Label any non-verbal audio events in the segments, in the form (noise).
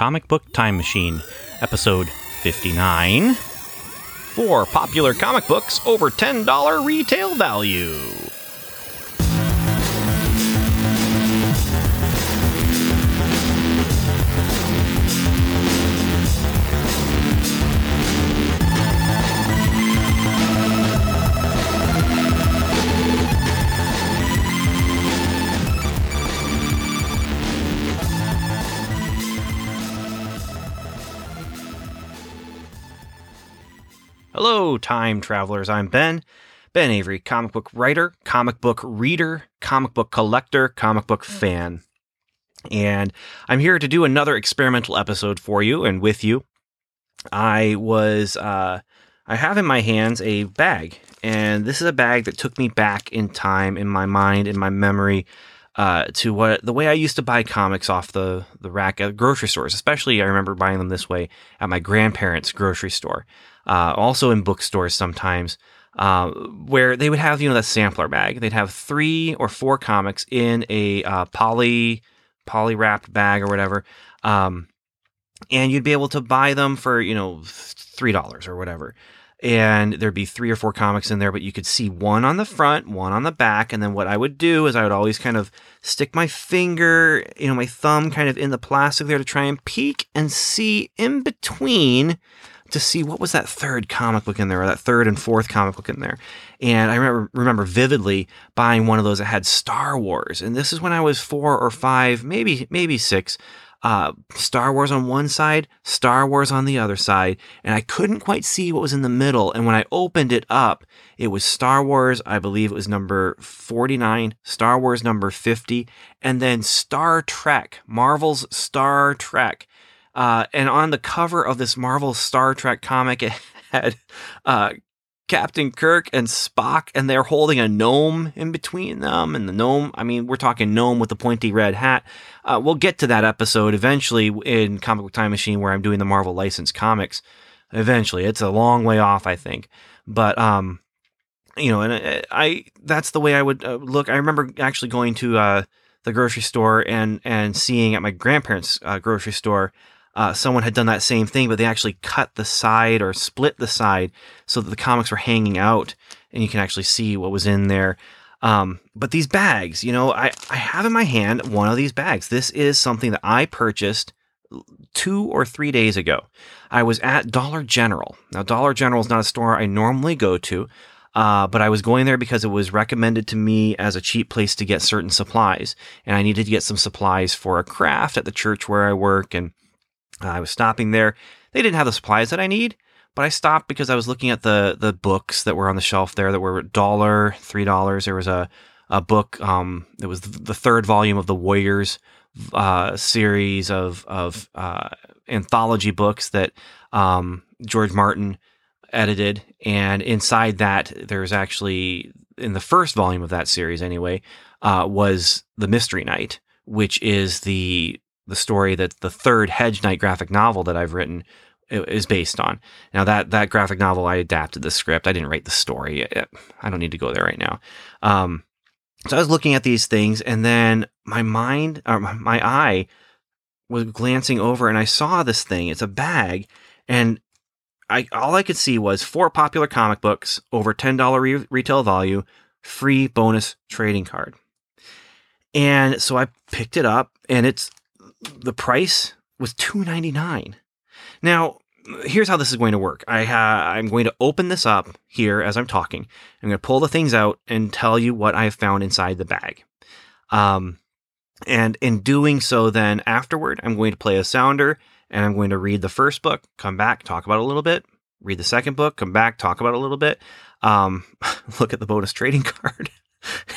Comic Book Time Machine, episode 59. Four popular comic books over $10 retail value. Time travelers. I'm Ben. Ben Avery, comic book writer, comic book reader, comic book collector, comic book fan. And I'm here to do another experimental episode for you and with you. I was, uh, I have in my hands a bag, and this is a bag that took me back in time, in my mind, in my memory, uh, to what the way I used to buy comics off the the rack at grocery stores. Especially, I remember buying them this way at my grandparents' grocery store uh, also in bookstores sometimes, uh, where they would have you know that sampler bag. They'd have three or four comics in a uh, poly poly wrapped bag or whatever, um, and you'd be able to buy them for you know three dollars or whatever. And there'd be three or four comics in there, but you could see one on the front, one on the back. And then what I would do is I would always kind of stick my finger, you know, my thumb kind of in the plastic there to try and peek and see in between to see what was that third comic book in there or that third and fourth comic book in there. And I remember remember vividly buying one of those that had Star Wars. And this is when I was 4 or 5, maybe maybe 6. Uh, Star Wars on one side, Star Wars on the other side, and I couldn't quite see what was in the middle. And when I opened it up, it was Star Wars, I believe it was number 49, Star Wars number 50, and then Star Trek, Marvel's Star Trek. Uh, and on the cover of this Marvel Star Trek comic, it (laughs) had uh, Captain Kirk and Spock, and they're holding a gnome in between them. And the gnome, I mean, we're talking gnome with the pointy red hat. Uh, we'll get to that episode eventually in Comic Book Time Machine where I'm doing the Marvel licensed comics. Eventually, it's a long way off, I think. But, um, you know, and I, I that's the way I would uh, look. I remember actually going to uh, the grocery store and and seeing at my grandparents' uh, grocery store uh, someone had done that same thing, but they actually cut the side or split the side so that the comics were hanging out and you can actually see what was in there. Um, but these bags, you know, I, I have in my hand one of these bags. This is something that I purchased two or three days ago. I was at Dollar General. Now, Dollar General is not a store I normally go to, uh, but I was going there because it was recommended to me as a cheap place to get certain supplies. And I needed to get some supplies for a craft at the church where I work. And I was stopping there. They didn't have the supplies that I need, but I stopped because I was looking at the the books that were on the shelf there that were dollar, three dollars. There was a a book. Um, it was the third volume of the Warriors uh, series of of uh, anthology books that um, George Martin edited, and inside that there's actually in the first volume of that series anyway uh, was the Mystery Knight, which is the the story that the third Hedge Knight graphic novel that I've written is based on. Now that that graphic novel, I adapted the script. I didn't write the story. I don't need to go there right now. Um, so I was looking at these things, and then my mind, or my eye, was glancing over, and I saw this thing. It's a bag, and I all I could see was four popular comic books over ten dollar re- retail value, free bonus trading card. And so I picked it up, and it's the price was two ninety nine. Now, here's how this is going to work. I ha- I'm going to open this up here as I'm talking. I'm going to pull the things out and tell you what I have found inside the bag. Um, and in doing so, then afterward, I'm going to play a sounder and I'm going to read the first book, come back, talk about a little bit, read the second book, come back, talk about a little bit, um, (laughs) look at the bonus trading (laughs) card.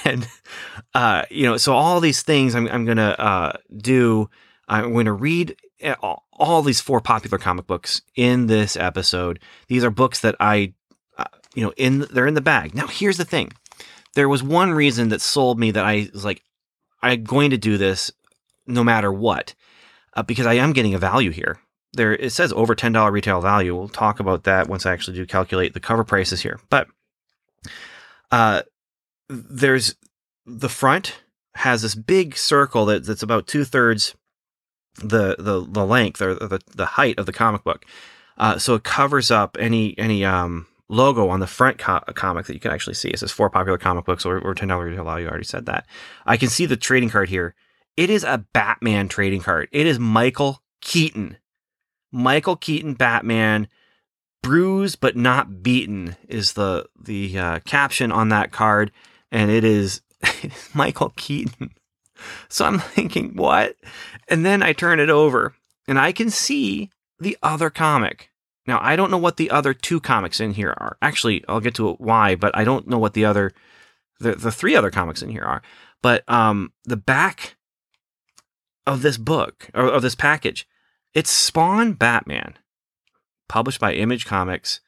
and, uh, you know, so all these things I'm, I'm going to uh, do I'm going to read eh, all these four popular comic books in this episode. These are books that I, uh, you know, in they're in the bag. Now, here's the thing: there was one reason that sold me that I was like, I'm going to do this no matter what, uh, because I am getting a value here. There, it says over ten dollar retail value. We'll talk about that once I actually do calculate the cover prices here. But uh, there's the front has this big circle that, that's about two thirds the the the length or the the height of the comic book. Uh, so it covers up any any um, logo on the front co- comic that you can actually see. It says four popular comic books or, or ten dollars retail value. I already said that. I can see the trading card here. It is a Batman trading card. It is Michael Keaton. Michael Keaton Batman, bruised but not beaten is the the uh, caption on that card, and it is (laughs) Michael Keaton. So I'm (laughs) thinking, what? And then I turn it over, and I can see the other comic. Now I don't know what the other two comics in here are. Actually, I'll get to why, but I don't know what the other the the three other comics in here are. But um, the back of this book or of this package, it's Spawn Batman, published by Image Comics,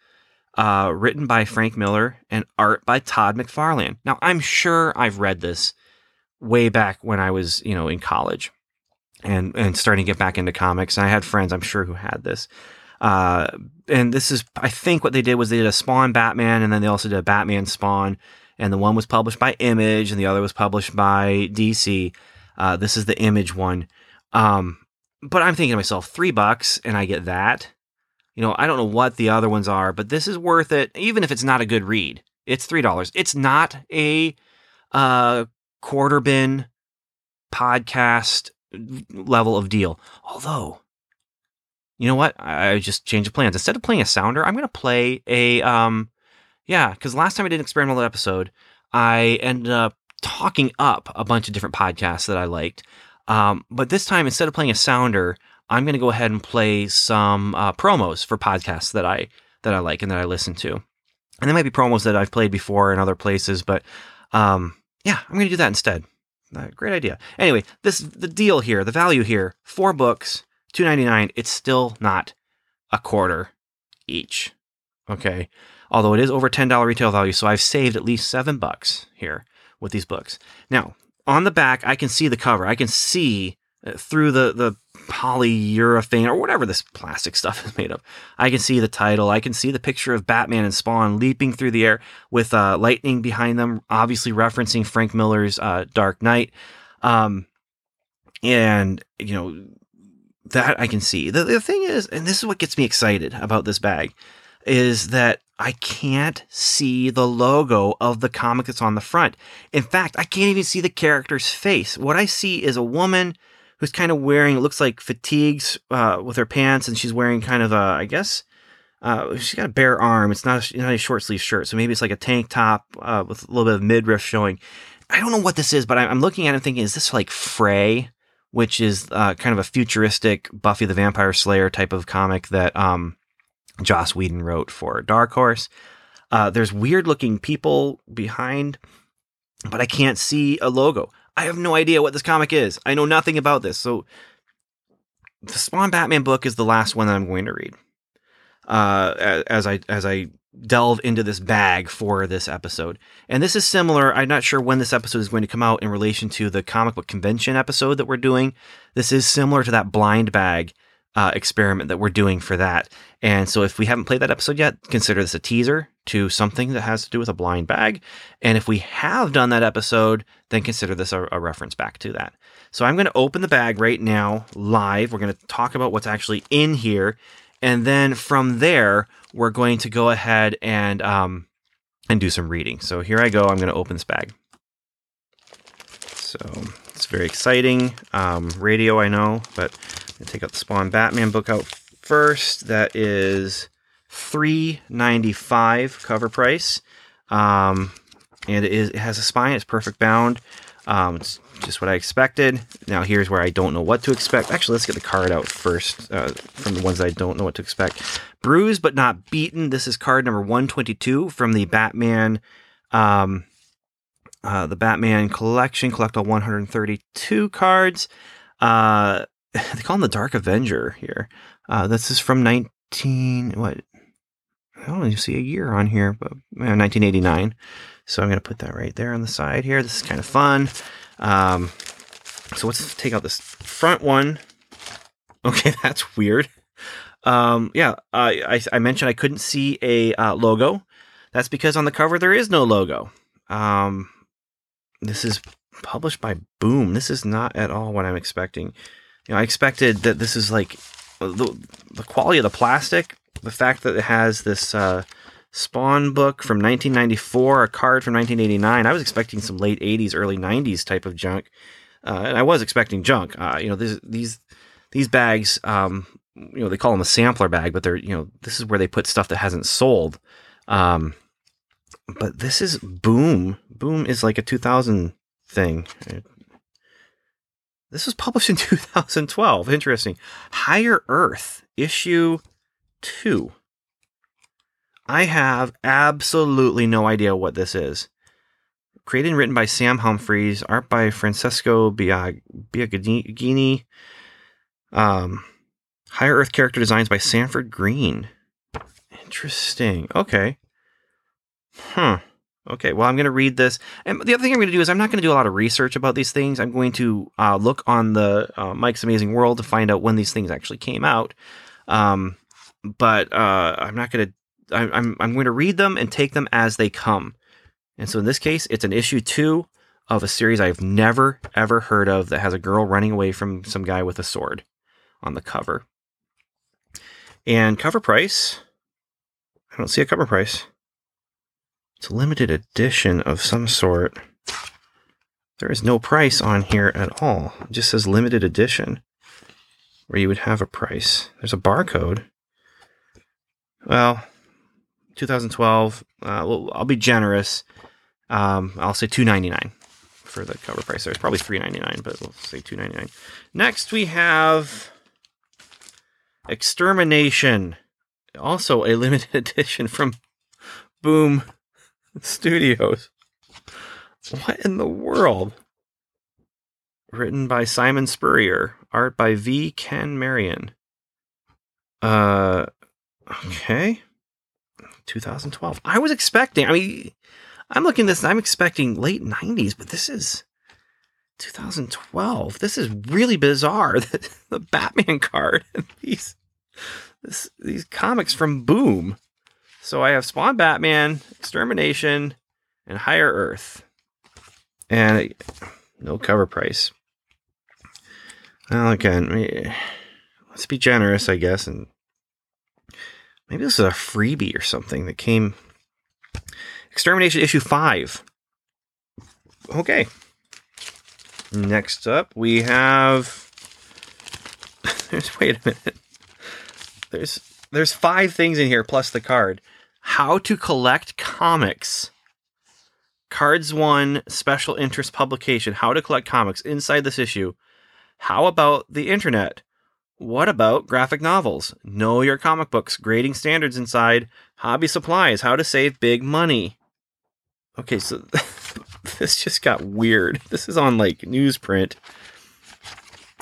uh, written by Frank Miller and art by Todd McFarlane. Now I'm sure I've read this way back when I was you know in college and and starting to get back into comics. And I had friends, I'm sure, who had this. Uh, and this is, I think, what they did was they did a Spawn Batman, and then they also did a Batman Spawn. And the one was published by Image, and the other was published by DC. Uh, this is the Image one. Um, but I'm thinking to myself, three bucks, and I get that. You know, I don't know what the other ones are, but this is worth it, even if it's not a good read. It's three dollars. It's not a uh, quarter bin podcast level of deal. Although, you know what? I just changed the plans. Instead of playing a sounder, I'm going to play a um, yeah. Because last time I did an experimental episode, I ended up talking up a bunch of different podcasts that I liked. Um, but this time, instead of playing a sounder, I'm going to go ahead and play some uh, promos for podcasts that I that I like and that I listen to. And there might be promos that I've played before in other places, but um, yeah, I'm going to do that instead. Uh, great idea. Anyway, this the deal here, the value here, four books, two ninety nine. It's still not a quarter each. Okay, although it is over ten dollar retail value, so I've saved at least seven bucks here with these books. Now on the back, I can see the cover. I can see uh, through the the polyurethane or whatever this plastic stuff (laughs) is made of. I can see the title. I can see the picture of Batman and Spawn leaping through the air with uh, lightning behind them, obviously referencing Frank Miller's uh, Dark Knight. Um, and, you know, that I can see. The, the thing is, and this is what gets me excited about this bag, is that I can't see the logo of the comic that's on the front. In fact, I can't even see the character's face. What I see is a woman who's kind of wearing, it looks like fatigues uh, with her pants, and she's wearing kind of a, I guess, uh, she's got a bare arm. It's not a, not a short sleeve shirt, so maybe it's like a tank top uh, with a little bit of midriff showing. I don't know what this is, but I'm looking at it thinking, is this like Fray, which is uh, kind of a futuristic Buffy the Vampire Slayer type of comic that um, Joss Whedon wrote for Dark Horse. Uh, there's weird looking people behind, but I can't see a logo. I have no idea what this comic is. I know nothing about this. So the Spawn Batman book is the last one that I'm going to read. Uh, as I as I delve into this bag for this episode. And this is similar. I'm not sure when this episode is going to come out in relation to the comic book convention episode that we're doing. This is similar to that blind bag uh, experiment that we're doing for that. And so if we haven't played that episode yet, consider this a teaser to something that has to do with a blind bag. And if we have done that episode, then consider this a, a reference back to that. So I'm going to open the bag right now live. We're going to talk about what's actually in here. And then from there, we're going to go ahead and um, and do some reading. So here I go. I'm going to open this bag. So it's very exciting. Um, radio, I know, but take out the Spawn Batman book out first. That is three ninety five cover price, um, and it, is, it has a spine. It's perfect bound. Um, it's just what I expected. Now here's where I don't know what to expect. Actually, let's get the card out first uh, from the ones I don't know what to expect. Bruised but not beaten. This is card number one twenty two from the Batman. Um, uh, the Batman collection, collect all 132 cards. Uh, (sighs) they call him the Dark Avenger here. Uh, this is from 19 what? I don't even see a year on here, but 1989. So I'm going to put that right there on the side here. This is kind of fun. Um, so let's take out this front one. (laughs) Okay, that's weird. Um, yeah, uh, I, I mentioned I couldn't see a uh, logo. That's because on the cover there is no logo. Um, this is published by Boom. This is not at all what I'm expecting. You know, I expected that this is like the, the quality of the plastic, the fact that it has this uh, Spawn book from 1994, a card from 1989. I was expecting some late 80s, early 90s type of junk, uh, and I was expecting junk. Uh, you know, this, these these bags, um, you know, they call them a sampler bag, but they're you know, this is where they put stuff that hasn't sold. Um, but this is Boom. Boom is like a 2000 thing. This was published in (laughs) 2012. Interesting. Higher Earth, issue two. I have absolutely no idea what this is. Created and written by Sam Humphries, art by Francesco Biagini. Um, Higher Earth character designs by Sanford Greene. Interesting. Okay. Huh. Okay, well, I'm going to read this. And the other thing I'm going to do is I'm not going to do a lot of research about these things. I'm going to uh, look on the uh, Mike's Amazing World to find out when these things actually came out. Um, but uh, I'm not going to. I'm I'm going to read them and take them as they come. And so in this case, it's an issue two of a series I've never ever heard of that has a girl running away from some guy with a sword on the cover. And cover price. I don't see a cover price. It's a limited edition of some sort. There is no price on here at all. It just says limited edition, where you would have a price. There's a barcode. Well, 2012. Uh, well, I'll be generous. Um, I'll say 2.99 for the cover price. There's probably 3.99, but we'll say 2.99. Next, we have Extermination, also a limited (laughs) edition from Boom Studios. What in the world? Written by Simon Spurrier, art by V. Ken Marion. Uh, okay. 2012. I was expecting, I mean, I'm looking at this, I'm expecting late 90s, but this is 2012. This is really bizarre. (laughs) the Batman card and (laughs) these this, these comics from Boom. So I have Spawn Batman, Extermination, and Higher Earth. And no cover price. Well, again, let's be generous, I guess, and maybe this is a freebie or something that came. Extermination issue five. Okay. Next up, we have. (laughs) there's Wait a minute. There's there's five things in here plus the card how to collect comics. Cards One special interest publication, How to Collect Comics, inside this issue. How about the internet? What about graphic novels? Know your comic books, grading standards inside, hobby supplies, how to save big money. Okay, so (laughs) this just got weird. This is on like newsprint.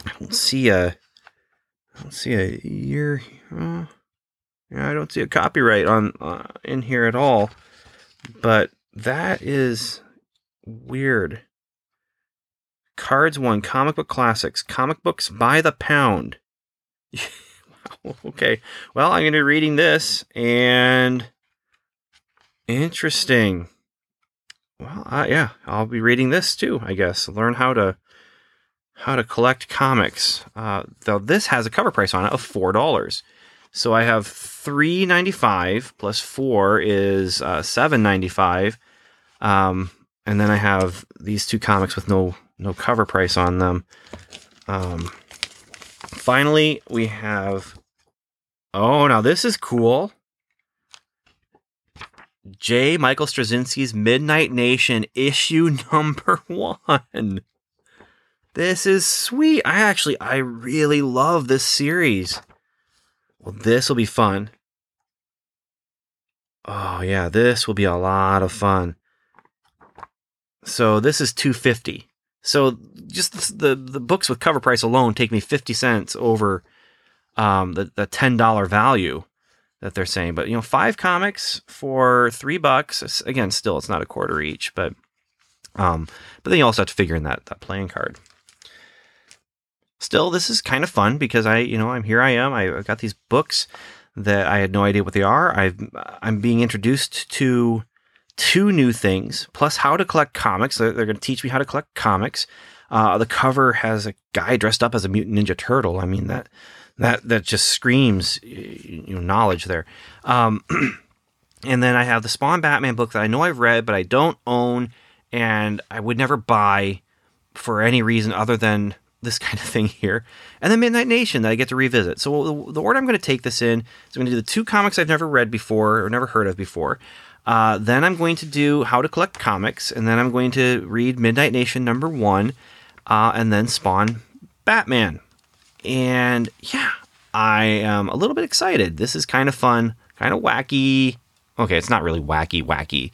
I don't see a I don't see a year. I don't see a copyright on uh, in here at all. But that is weird. Cards one, comic book classics, comic books by the pound. (laughs) okay, well, I'm going to be reading this, and interesting. Well, uh, yeah, I'll be reading this too. I guess learn how to how to collect comics. Uh, though this has a cover price on it of four dollars. So I have three ninety five plus four is uh, seven ninety five, um, and then I have these two comics with no no cover price on them. Um, finally, we have. Oh, now this is cool. J. Michael Straczynski's Midnight Nation issue (laughs) number one. This is sweet. I actually, I really love this series. Well, this will be fun. Oh yeah, this will be a lot of fun. So this is 250. So just the the books with cover price alone take me 50 cents over um, the the $10 value that they're saying. But you know, five comics for 3 bucks. Again, still it's not a quarter each, but um but then you also have to figure in that that playing card still, this is kind of fun because I, you know, I'm here. I am. I, have got these books that I had no idea what they are. I've, I'm being introduced to two new things, plus how to collect comics. They're, they're going to teach me how to collect comics. Uh, the cover has a guy dressed up as a mutant ninja turtle. I mean that that that just screams you know knowledge there. Um, (clears throat) and then I have the Spawn Batman book that I know I've read, but I don't own, and I would never buy for any reason other than this (laughs) kind of thing here. And then Midnight Nation that I get to revisit. So the, order I'm going to take this in is I'm going to do the two comics I've never read before or never heard of before. Uh, then I'm going to do How to Collect Comics, and then I'm going to read Midnight Nation number one, uh, and then Spawn Batman. And yeah, I am a little bit excited. This is kind of fun, kind of wacky. Okay, it's not really wacky, wacky,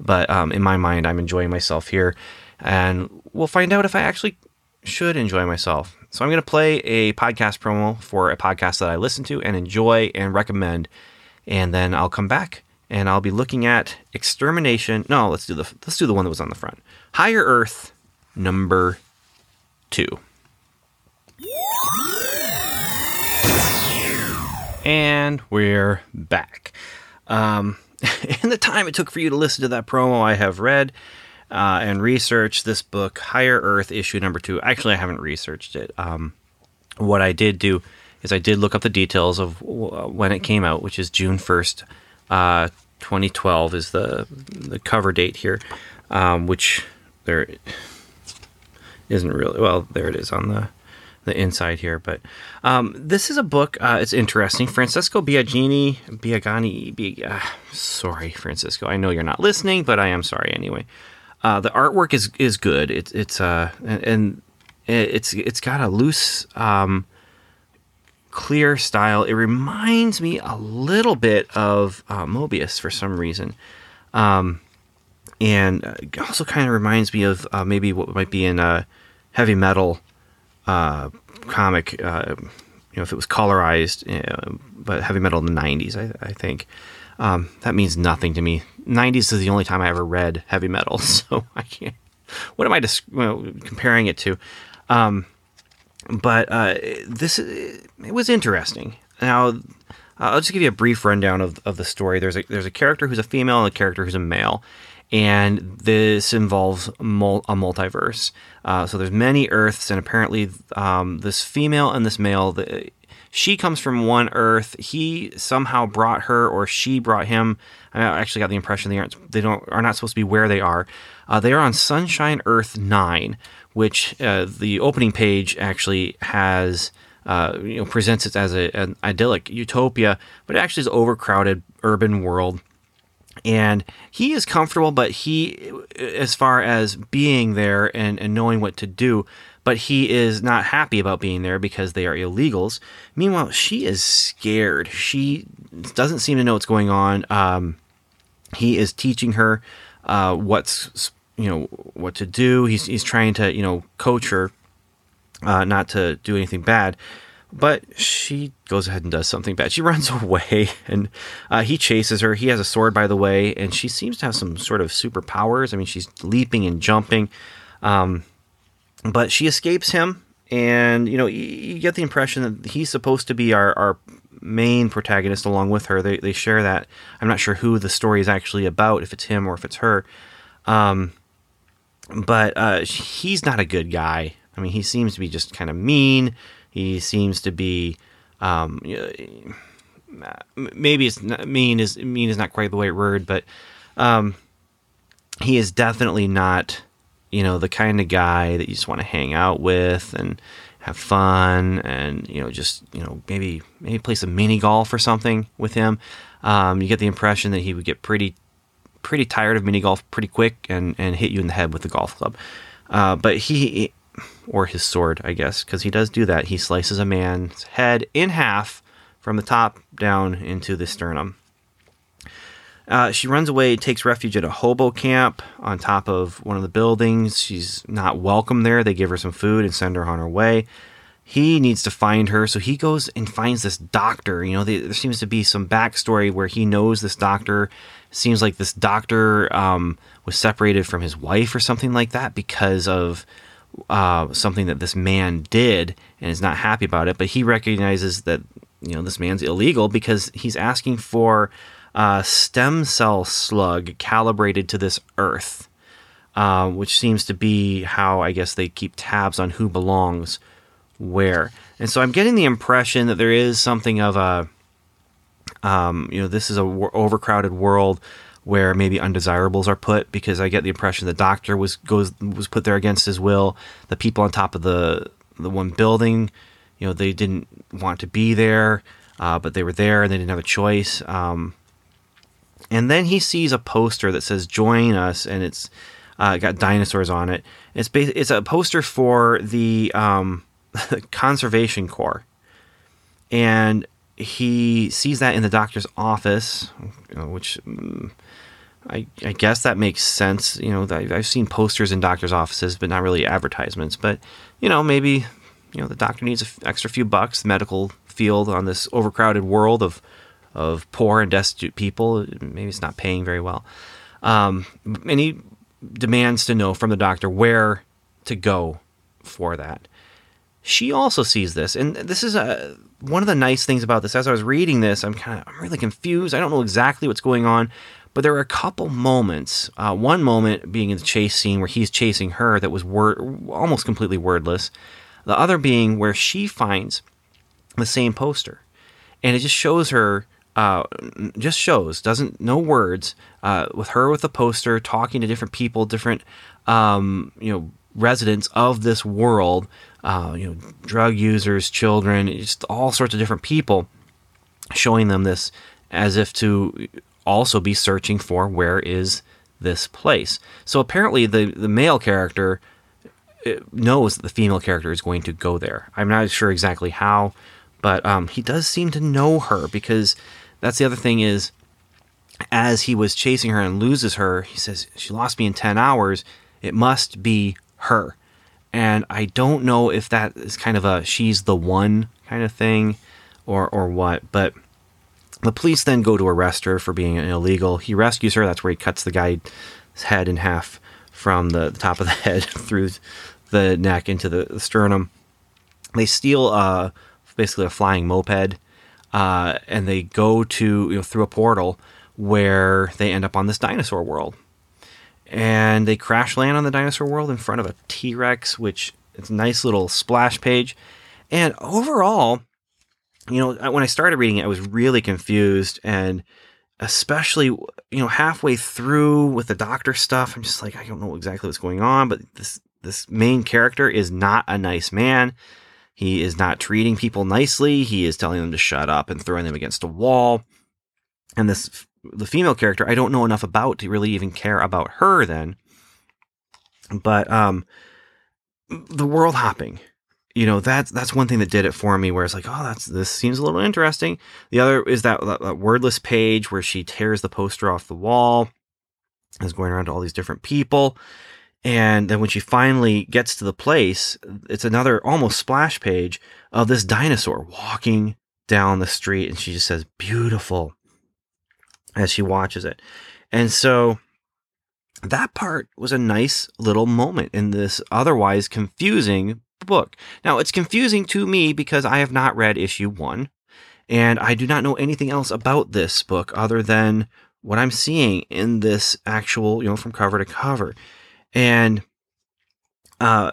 but um, in my mind, I'm enjoying myself here. And we'll find out if I actually should enjoy myself. So I'm going to play a podcast promo for a podcast that I listen to and enjoy and recommend. And then I'll come back and I'll be looking at extermination. No, let's do the let's do the one that was on the front. Higher Earth number 2. And we're back. Um, (laughs) in the time it took for you to listen to that promo, I have read uh, and research this book, Higher Earth, issue number two. Actually, I haven't researched it. Um, what I did do is I did look up the details of w- when it came out, which is June 1st, uh, 2012 is the the cover date here, um, which there isn't really. Well, there it is on the the inside here. But um, this is a book. Uh, it's interesting. Francesco Biagini, Biagani. Bi- uh, sorry, Francisco. I know you're not listening, but I am sorry anyway. Uh, the artwork is is good. It's it's uh and it's it's got a loose, um, clear style. It reminds me a little bit of uh, Moebius for some reason. Um, and also kind of reminds me of uh, maybe what might be in a heavy metal uh, comic, uh, you know, if it was colorized, uh, but heavy metal in the 90s, I, I think. Um, that means nothing to me. 90s is the only time I ever read heavy metal, (laughs) so I can't. What am I you know, comparing it to? Um, but uh, this it was interesting. Now, I'll just give you a brief rundown of, of the story. There's a there's a character who's a female and a character who's a male, and this involves mul- a multiverse. Uh, so there's many Earths, and apparently um, this female and this male, the, she comes from one Earth. He somehow brought her, or she brought him. I actually got the impression they aren't they don't are not supposed to be where they are. Uh, they are on Sunshine Earth Nine, which uh, the opening page actually has. Uh, you know, presents it as a, an idyllic utopia, but it actually is overcrowded urban world and he is comfortable but he as far as being there and, and knowing what to do but he is not happy about being there because they are illegals meanwhile she is scared she doesn't seem to know what's going on um, he is teaching her uh, what's you know what to do he's, he's trying to you know coach her uh, not to do anything bad but she goes ahead and does something bad. She (laughs) runs away, and uh, he chases her. He has a sword, by the way, and she seems to have some sort of superpowers. I mean, she's leaping and jumping, um, but she escapes him. And you know, you, get the impression that he's supposed to be our, our main protagonist along with her. They, they share that. I'm not sure who the story is actually about, if it's him or if it's her. Um, but uh, he's not a good guy. I mean, he seems to be just kind of mean he seems to be, um, maybe it's not, mean is mean is not quite the right word, but um, he is definitely not, you know, the kind of guy that you just want to hang out with and have fun and you know just you know maybe maybe play some mini golf or something with him. Um, you get the impression that he would get pretty pretty tired of mini golf pretty quick and and hit you in the head with the golf club. Uh, but he or his sword, I guess, because he does do that. He slices a man's head in half from the top down into the sternum. Uh, she runs away, takes refuge at a hobo camp on top of one of the buildings. She's not welcome there. They give her some food and send her on her way. He needs to find her, so he goes and finds this doctor. You know, there seems to be some backstory where he knows this doctor. Seems like this doctor um, was separated from his wife or something like that because of uh, something that this man did and is not happy about it, but he recognizes that you know this man's illegal because he's asking for a stem cell slug calibrated to this Earth. uh, which seems to be how I guess they keep tabs on who belongs where. And so I'm getting the impression that there is something of a, um, you know, this is a w- overcrowded world where maybe undesirables are put because I get the impression the doctor was goes was put there against his will. The people on top of the the one building, you know, they didn't want to be there, uh, but they were there and they didn't have a choice. Um, and then he sees a poster that says "Join us," and it's uh, got dinosaurs on it. It's bas- it's a poster for the um, (laughs) Conservation Corps, and he sees that in the doctor's office, which. Um, I, I, guess that makes sense. You know, I've seen posters in doctors' offices, but not really advertisements. But you know, maybe you know the doctor needs an extra few bucks. The medical field on this overcrowded world of of poor and destitute people, maybe it's not paying very well. Um, and he demands to know from the doctor where to go for that. She also sees this, and this is a one of the nice things about this. As I was reading this, I'm kind of I'm really confused. I don't know exactly what's going on, but there are a couple moments. Uh, one moment being in the chase scene where he's chasing her that was word almost completely wordless. The other being where she finds the same poster, and it just shows her. Uh, just shows doesn't no words uh, with her with the poster talking to different people different um, you know residents of this world uh, you know drug users children just all sorts of different people showing them this as if to also be searching for where is this place. So apparently, the the male character uh, knows that the female character is going to go there. I'm not sure exactly how, but um, he does seem to know her because that's the other thing is as he was chasing her and loses her, he says she lost me in ten hours. It must be her, and I don't know if that is kind of a she's the one kind of thing, or or what, but the police then go to arrest her for being illegal. He rescues her. That's where he cuts the guy's head in half from the, the top of the (laughs) head through the neck into the, sternum. They steal uh, basically a flying moped, uh, and they go to you know through a portal where they end up on this dinosaur world. And they crash land on the dinosaur world in front of a T Rex, which it's a nice little splash page. And overall, you know, when I started reading it, I was really confused. And especially, you know, halfway through with the doctor stuff, I'm just like, I don't know exactly what's going on. But this, this main character is not a nice man. He is not treating people nicely. He is telling them to shut up and throwing them against a wall. And this, the female character, I don't know enough about to really even care about her then. But, um, the world hopping you know that's that's one thing that did it for me where it's like oh that's this seems a little interesting the other is that, that, that wordless page where she tears the poster off the wall is going around to all these different people and then when she finally gets to the place it's another almost splash page of this dinosaur walking down the street and she just says beautiful as she watches it and so that part was a nice little moment in this otherwise confusing book. Now, it's confusing to me because I have not read issue one, and I do not know anything else about this book other than what I'm seeing in this actual, you know, from cover to cover. And uh,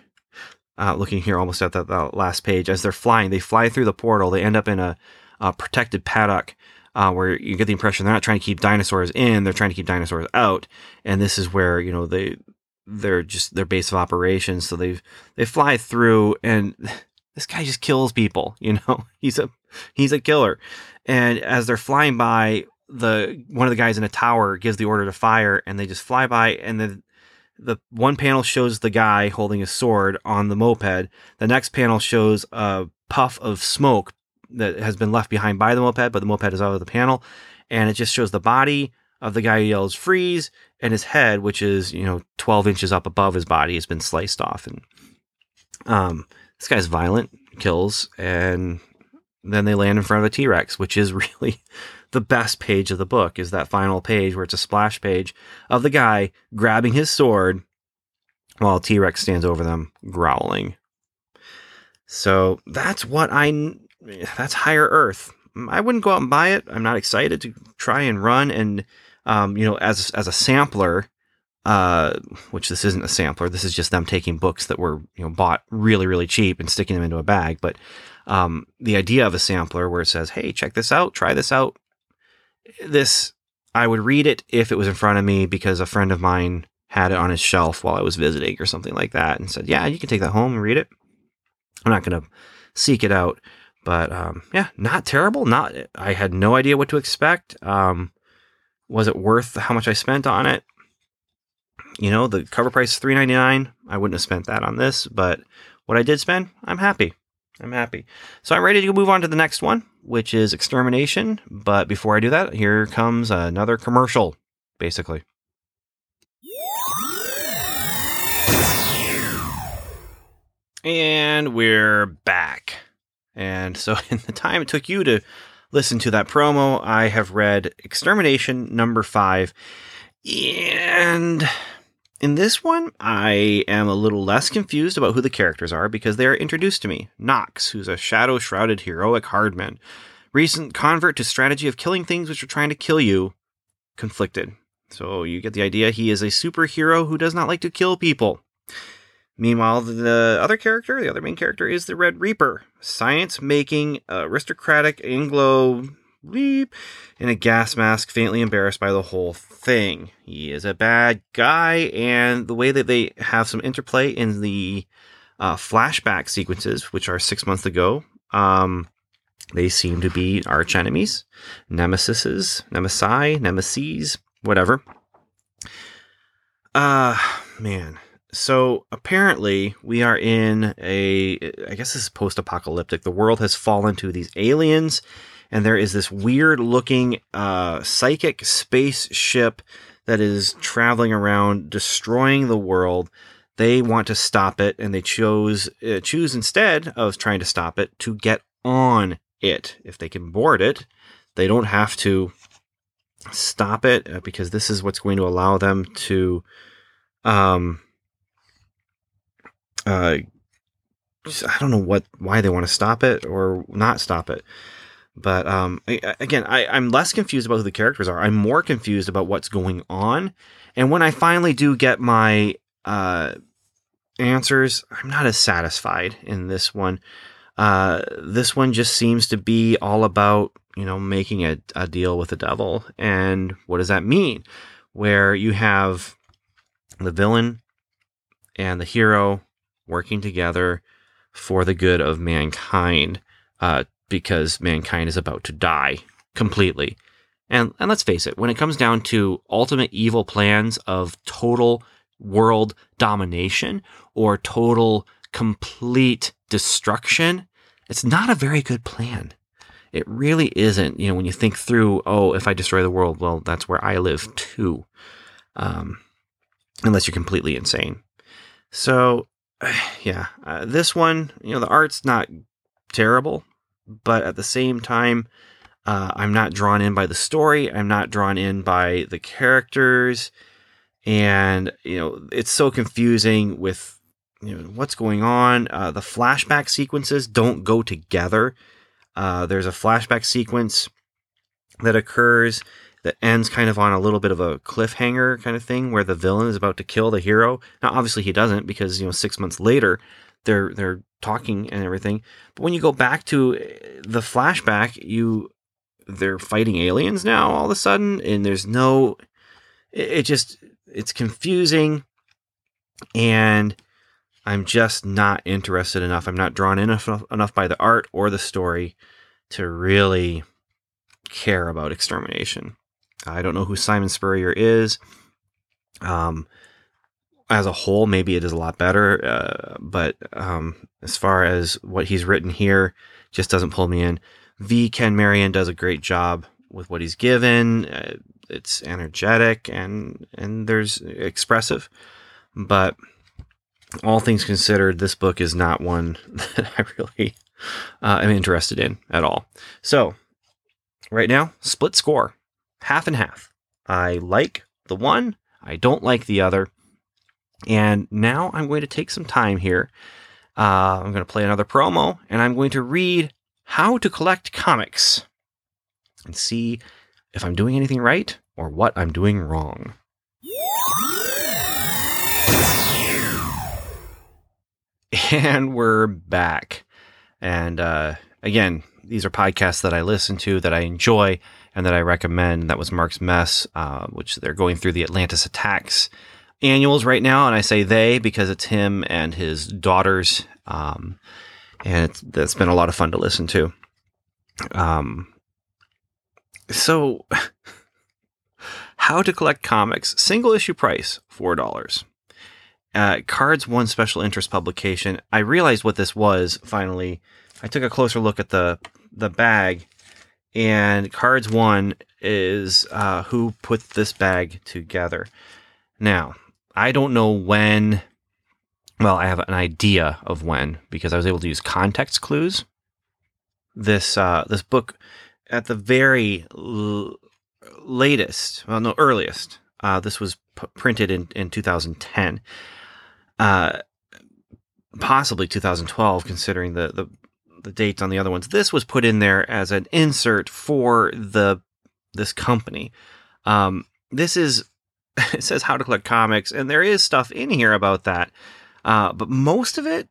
(sighs) uh looking here almost at that, last page, as they're flying, they fly through the portal, they end up in a, a protected paddock. Uh, where you get the impression they're not trying to keep dinosaurs in, they're trying to keep dinosaurs out. And this is where, you know, they they're just their base of operations. So they they fly through, and (sighs) this guy just kills people. (laughs) You know, he's a he's a killer. And as they're flying by, the one of the guys in a tower gives the order to fire, and they just fly by, and then the one panel shows the guy holding a sword on the moped. The next panel shows a puff of smoke that has been left behind by the moped, but the moped is out of the panel, and it just shows the body of the guy who yells freeze and his head, which is you know 12 inches up above his body, has been sliced off. And um, this guy's violent, kills, and then they land in front of a T Rex, which is (laughs) really the best page of the book. Is that final page where it's a splash page of the guy grabbing his sword while T Rex stands over them, growling. So that's what I. That's higher Earth. I wouldn't go out and buy it. I'm not excited to try and run and um, you know, as as a sampler, uh, which this isn't a sampler. This is just them taking books that were you know bought really really cheap and sticking them into a bag. But um, the idea of a sampler where it says, "Hey, check this out, try this out." This I would read it if it was in front of me because a friend of mine had it on his shelf while I was visiting or something like that, and said, "Yeah, you can take that home and read it." I'm not going to seek it out, but um, yeah, not terrible. Not I had no idea what to expect. Um, was it worth how much I spent on it? You know, the cover price is three ninety nine. I wouldn't have spent that on this, but what I did spend, I'm happy. I'm happy. So I'm ready to move on to the next one, which is extermination. But before I do that, here comes another commercial, basically. And we're back. And so, (laughs) in the time it took you to listen to that promo, I have read Extermination number five. And in this one, I am a little less confused about who the characters are because they are introduced to me. Knox, who's a shadow shrouded heroic hardman, recent convert to strategy of killing things which are trying to kill you, conflicted. So you get the idea he is a superhero who does not like to kill people. Meanwhile, the other character, the other main character, is the Red Reaper, science making uh, aristocratic Anglo leap in a gas mask, faintly embarrassed by the whole thing. He is a bad guy, and the way that they have some interplay in the uh, flashback sequences, which are six months ago, um, they seem to be arch enemies, nemesises, nemesi, nemesis, whatever. Uh, man so apparently we are in a i guess this is post-apocalyptic the world has fallen to these aliens and there is this weird looking uh, psychic spaceship that is traveling around destroying the world they want to stop it and they chose uh, choose instead of trying to stop it to get on it if they can board it they don't have to stop it uh, because this is what's going to allow them to um uh, I don't know what why they want to stop it or not stop it. But um, I, again, I, I'm less confused about who the characters are. I'm more confused about what's going on. And when I finally do get my uh, answers, I'm not as satisfied in this one. Uh, this one just seems to be all about you know making a, a deal with the devil, and what does that mean? Where you have the villain and the hero working together for the good of mankind uh, because mankind is about to die completely. And, and let's face it, when it comes down to ultimate evil plans of total world domination or total complete destruction, it's not a very good plan. It really isn't. You know, when you think through, oh, if I destroy the world, well, that's where I live too. Um, unless you're completely insane. So (sighs) yeah, uh, this one, you know, the art's not terrible, but at the same time, uh, I'm not drawn in by the story. I'm not drawn in by the characters, and you know, it's so confusing with you know what's going on. Uh, the flashback sequences don't go together. Uh, there's a flashback sequence that occurs that ends kind of on a little bit of a cliffhanger kind of thing where the villain is about to kill the hero. Now, obviously, he doesn't because you know six months later they're they're talking and everything. But when you go back to eh, the flashback, you they're fighting aliens now all of a sudden, and there's no. It, it just it's confusing, and I'm just not interested enough. I'm not drawn enough, enough by the art or the story to really care about extermination. I don't know who Simon Spurrier is. Um, as a whole, maybe it is a lot better, uh, but um, as far as what he's written here, just doesn't pull me in. V. Ken Marion does a great job with what he's given. Uh, it's energetic and and there's expressive, but all things considered, this book is not one (laughs) that I really uh, am interested in at all. So, right now, split score half and half. I like the one, I don't like the other. And now I'm going to take some time here. Uh, I'm going to play another promo and I'm going to read how to collect comics and see if I'm doing anything right or what I'm doing wrong. (laughs) And we're back. And uh, again, these are podcasts that I listen to, that I enjoy, and that I recommend. That was Mark's Mess, uh, which they're going through the Atlantis attacks annuals right now. And I say they because it's him and his daughters. Um, and it's, that's been a lot of fun to listen to. Um, so, (laughs) how to collect comics, single issue price, $4 uh, Cards One special interest publication. I realized what this was finally. I took a closer look at the the bag, and Cards One is uh, who put this bag together. Now, I don't know when. Well, I have an idea of when because I was able to use context clues. This uh, this book, at the very l- latest, well, no, earliest. Uh, this was p- printed in, in 2010 uh, possibly 2012, considering the, the the dates on the other ones. This was put in there as an insert for the this company. Um, this is (laughs) it says how to collect comics, and there is stuff in here about that. Uh, but most of it,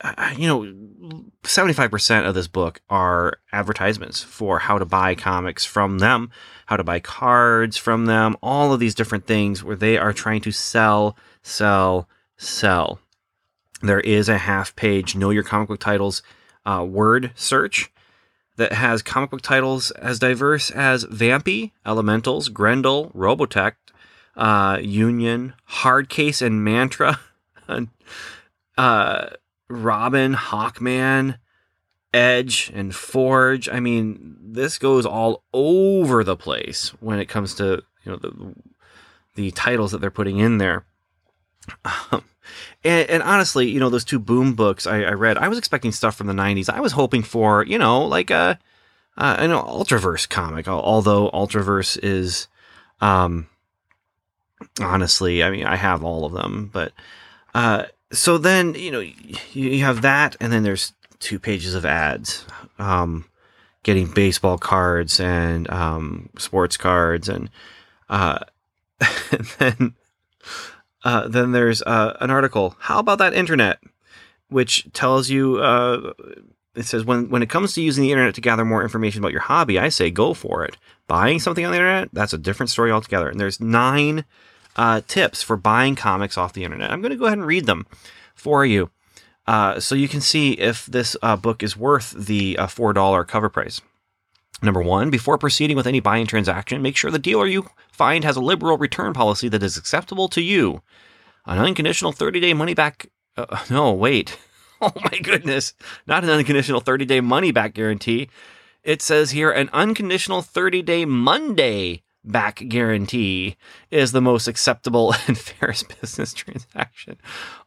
uh, you know, seventy five percent of this book are advertisements for how to buy comics from them, how to buy cards from them, all of these different things where they are trying to sell, sell, sell. There is a half page Know Your Comic Book Titles uh, word search that has comic book titles as diverse as Vampy, Elementals, Grendel, Robotech, uh, Union, Hardcase, and Mantra, (laughs) uh, Robin, Hawkman, Edge, and Forge. I mean, this goes all over the place when it comes to you know the the titles that they're putting in there. Um, and, and, honestly, you know, those two Boom books I, I, read, I was expecting stuff from the 90s. I was hoping for, you know, like a, uh, an Ultraverse comic, although Ultraverse is, um, honestly, I mean, I have all of them, but, uh, so then, you know, you, you have that, and then there's two pages of ads, um, getting baseball cards and, um, sports cards and, uh, (laughs) and then, uh, then there's uh, an article. How about that internet? Which tells you, uh, it says, when, when it comes to using the internet to gather more information about your hobby, I say go for it. Buying something on the internet, that's a different story altogether. And there's nine uh, tips for buying comics off the internet. I'm going to go ahead and read them for you uh, so you can see if this uh, book is worth the $4 cover price. Number one, before proceeding with any buying transaction, make sure the dealer you find has a liberal return policy that is acceptable to you. An unconditional 30 day money back. Uh, (laughs) no, wait. (laughs) Oh my goodness. Not an unconditional 30 day money back guarantee. It says here an unconditional 30 day Monday back guarantee is the most acceptable (laughs) and fairest business transaction.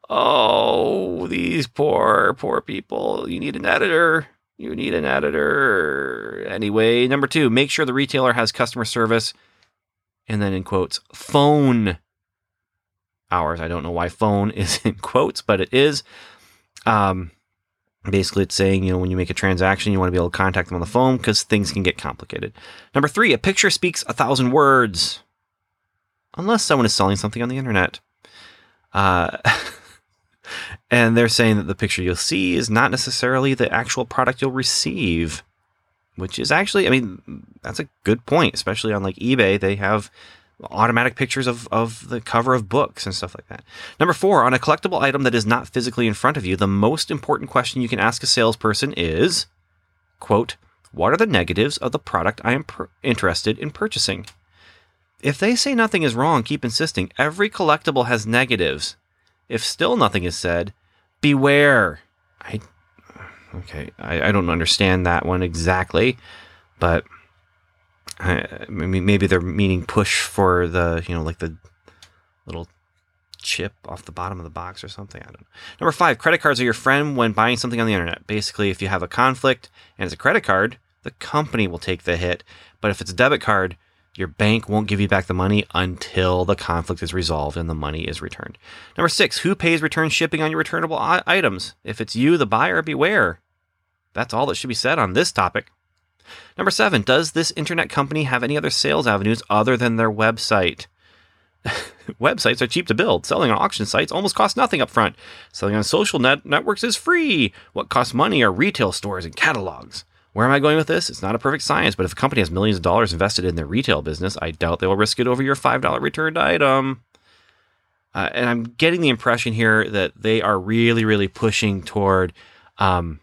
Oh, these poor, poor people. You need an editor. You need an editor. Anyway, number two, make sure the retailer has customer service. And then in quotes, phone hours. I don't know why phone is (laughs) in quotes, but it is. Um, basically, it's saying, you know, when you make a transaction, you want to be able to contact them on the phone because things can get complicated. Number three, a picture speaks a thousand words. Unless someone is selling something on the internet. Uh, (laughs) and they're saying that the picture you'll see is not necessarily the actual product you'll receive, which is actually, I mean, that's a good point, especially on like eBay. They have automatic pictures of, of the cover of books and stuff like that. Number four, on a collectible item that is not physically in front of you, the most important question you can ask a salesperson is, quote, what are the negatives of the product I am per- interested in purchasing? If they say nothing is wrong, keep insisting. Every collectible has negatives. If still nothing is said, beware. I okay, I, I don't understand that one exactly, but I, maybe they're meaning push for the you know like the little chip off the bottom of the box or something. I don't know. Number five, credit cards are your friend when buying something on the internet. Basically, if you have a conflict and it's a credit card, the company will take the hit. But if it's a debit card, your bank won't give you back the money until the conflict is resolved and the money is returned. Number six, who pays return shipping on your returnable items? If it's you, the buyer, beware. That's all that should be said on this topic. Number seven, does this internet company have any other sales avenues other than their website? (laughs) Websites are cheap to build. Selling on auction sites almost costs nothing up front. Selling on social net networks is free. What costs money are retail stores and catalogs. Where am I going with this? It's not a perfect science, but if a company has millions of dollars invested in their retail business, I doubt they will risk it over your $5 returned item. Uh, and I'm getting the impression here that they are really, really pushing toward um,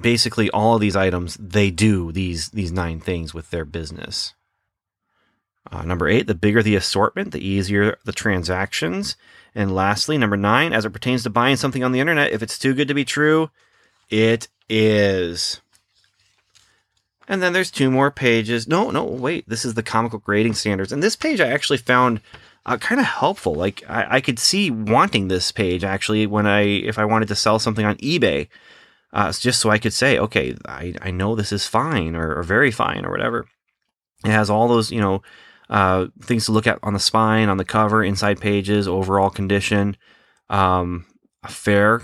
basically all of these items. They do these these nine things with their business. Uh, number eight, the bigger the assortment, the easier the transactions. And lastly, number nine, as it pertains to buying something on the internet, if it's too good to be true, it is. And then there's two more pages. No, no, wait. This is the comical grading standards. And this page I actually found uh, kind of helpful. Like I, I, could see wanting this page actually when I, if I wanted to sell something on eBay, uh, just so I could say, okay, I, I know this is fine or, or very fine or whatever. It has all those, you know, uh, things to look at on the spine, on the cover, inside pages, overall condition, um, a fair,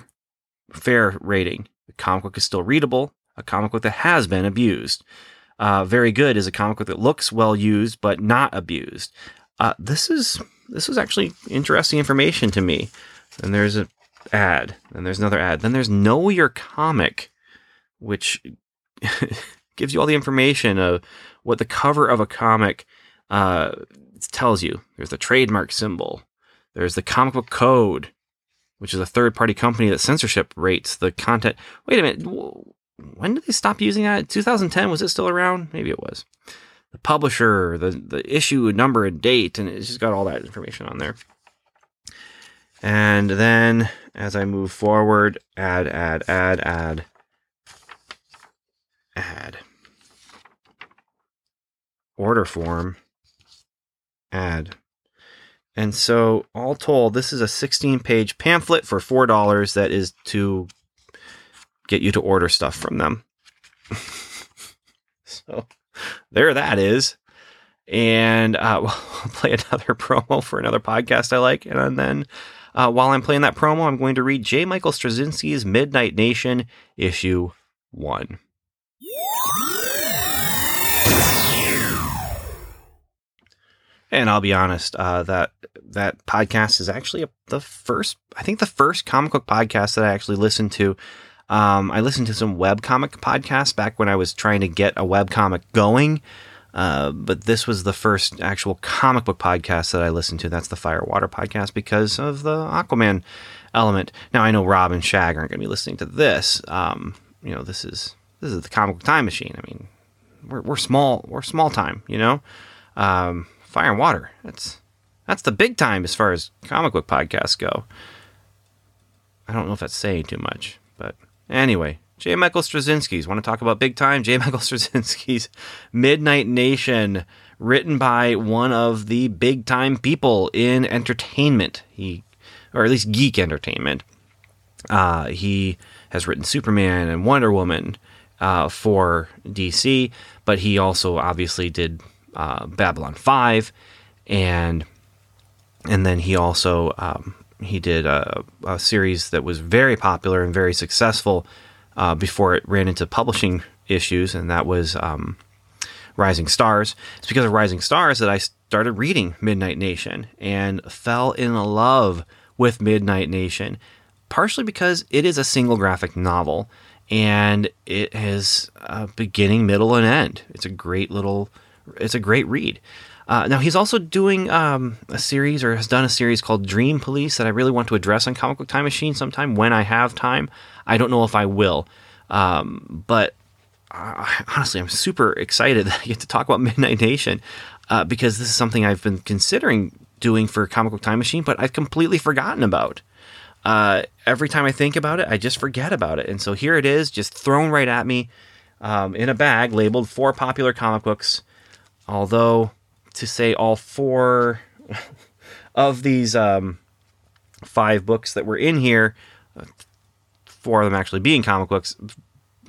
fair rating. The comic book is still readable. A comic book that has been abused. Uh, very good is a comic book that looks well used but not abused. Uh, this is this was actually interesting information to me. And there's an ad, and there's another ad. Then there's Know Your Comic, which (laughs) gives you all the information of what the cover of a comic uh, tells you. There's the trademark symbol. There's the comic book code, which is a third party company that censorship rates the content. Wait a minute. When did they stop using that? 2010? Was it still around? Maybe it was. The publisher, the, the issue number and date, and it's just got all that information on there. And then as I move forward, add, add, add, add, add. Order form add. And so, all told, this is a 16 page pamphlet for $4 that is to get you to order stuff from them. (laughs) so, there that is. And uh, (laughs) we'll play another (laughs) promo for another podcast I like. And then uh, while I'm playing that promo, I'm going to read J. Michael Straczynski's Midnight Nation, issue one. And I'll be honest, uh, that that podcast is actually a, the first, I think the first comic book podcast that I actually listened to. Um, I listened to some web comic podcasts back when I was trying to get a web comic going. Uh, but this was the first actual comic book podcast that I listened to. That's the Fire and Water podcast because of the Aquaman element. Now I know Rob and Shag aren't going to be listening to this. Um, you know, this is this is the comic book time machine. I mean, we're we're small we're small time. You know, um, Fire and Water. That's that's the big time as far as comic book podcasts go. I don't know if that's saying too much, but anyway, J. Michael Straczynski's. Want to talk about big time? J. (laughs) Michael Straczynski's Midnight Nation, written by one of the big time people in entertainment. He, or at least geek entertainment. Uh, he has written Superman and Wonder Woman uh, for DC, but he also obviously did uh, Babylon Five, and and then he also um, he did a, a, series that was very popular and very successful uh, before it ran into publishing issues, and that was um, Rising Stars. It's because of Rising Stars that I started reading Midnight Nation and fell in love with Midnight Nation, partially because it is a single graphic novel and it has a beginning, middle, and end. It's a great little it's a great read. Uh, now he's also doing um, a series or has done a series called Dream Police that I really want to address on Comic Book Time Machine sometime when I have time. I don't know if I will, um, but uh, honestly, I'm super excited (laughs) that I get to talk about Midnight Nation uh, because this is something I've been considering doing for Comic Book Time Machine, but I've completely forgotten about. Uh, every time I think about it, I just forget about it, and so here it is, just thrown right at me um, in a bag labeled four popular comic books. Although, to say all four (laughs) of these um, five books that were in here, four of them actually being comic books,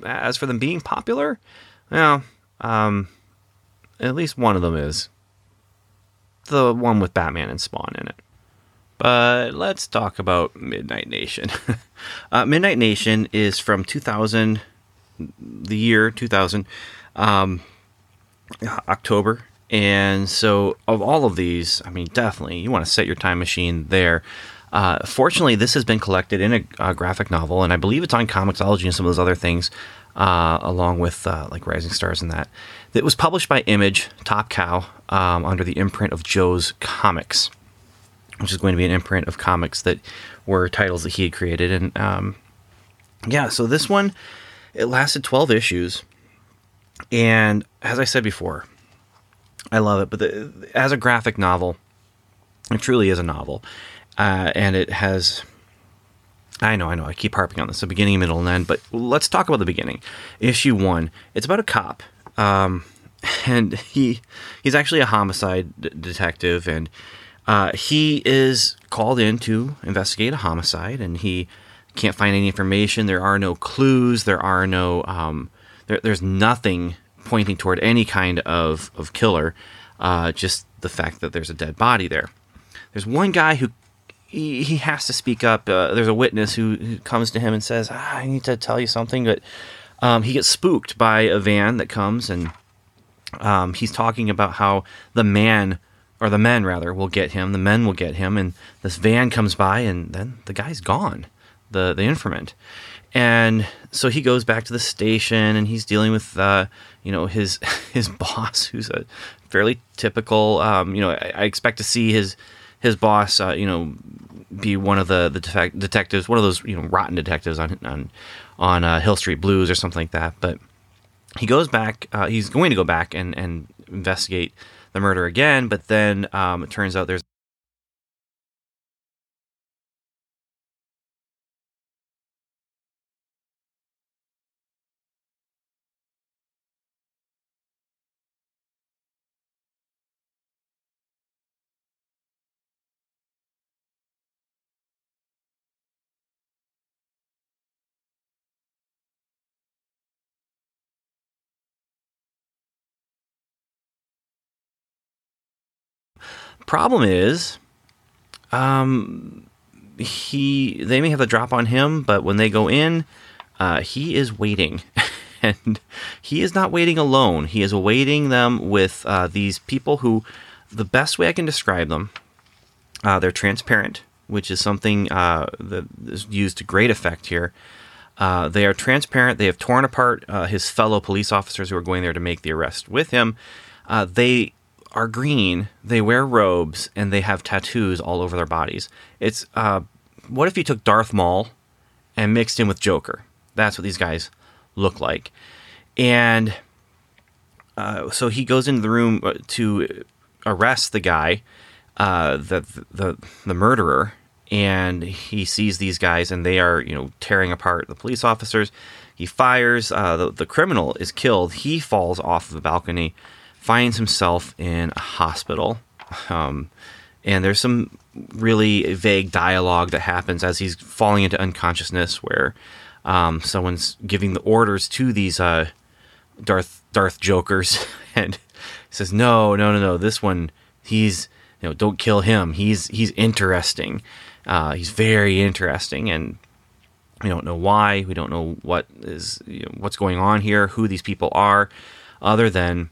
as for them being popular, well, um, at least one of them is. The one with Batman and Spawn in it. But let's talk about Midnight Nation. (laughs) uh, Midnight Nation is from 2000, the year 2000. Um, October, And so, of all of these, I mean, definitely you want to set your time machine there. Uh, fortunately, this has been collected in a, a, graphic novel, and I believe it's on Comixology and some of those other things, uh, along with uh, like Rising Stars and that. It was published by Image Top Cow um, under the imprint of Joe's Comics, which is going to be an imprint of comics that were titles that he had created. And um, yeah, so this one it lasted twelve issues, and as I said before, I love it. But the, as a graphic novel, it truly is a novel uh, and it has. I know, I know. I keep harping on this, the beginning, middle, and end. But let's talk about the beginning. Issue one. It's about a cop, um, (laughs) and he he's actually a homicide d- detective, and uh, he is called in to investigate a homicide, and he can't find any information. There are no clues. There are no. Um, there, there's nothing pointing toward any kind of of killer. Uh, just the fact that there's a dead body there. There's one guy who he, he has to speak up. Uh, there's a witness who, who, comes to him and says, ah, "I need to tell you something," but um, he gets spooked by a van that comes, and um, he's talking about how the man or the men rather will get him. The men will get him, and this van comes by, and then the guy's gone. The the informant, and so he goes back to the station, and he's dealing with uh, you know his (laughs) his boss, who's a fairly typical. Um, you know, I, I expect to see his his boss, uh, you know, be one of the the detectives, one of those you know rotten detectives on on on uh, Hill Street Blues or something like that. But he goes back. Uh, he's going to go back and and investigate the murder again. But then um, it turns out there's Problem is, um, he they may have the drop on him, but when they go in, uh, he is waiting, (laughs) and he is not waiting alone. He is awaiting them with uh, these people who, the best way I can describe them, uh, they're transparent, which is something uh, that is used to great effect here. Uh, they are transparent. They have torn apart uh, his fellow police officers who are going there to make the arrest with him. they are green, they wear robes, and they have tattoos all over their bodies. It's uh, what if you took Darth Maul and mixed him with Joker? That's what these guys look like. And uh, so he goes into the room uh, to arrest the guy, uh, the, the the murderer, and he sees these guys, and they are you know tearing apart the police officers. He fires. Uh, the, the criminal is killed. He falls off the balcony finds himself in a hospital. Um, and there's some really vague dialogue that happens as he's falling into unconsciousness where um, someone's giving the orders to these uh, Darth Darth Jokers (laughs) and says no no no no this one he's you know don't kill him he's he's interesting uh, he's very interesting and we don't know why we don't know what is you know, what's going on here who these people are other than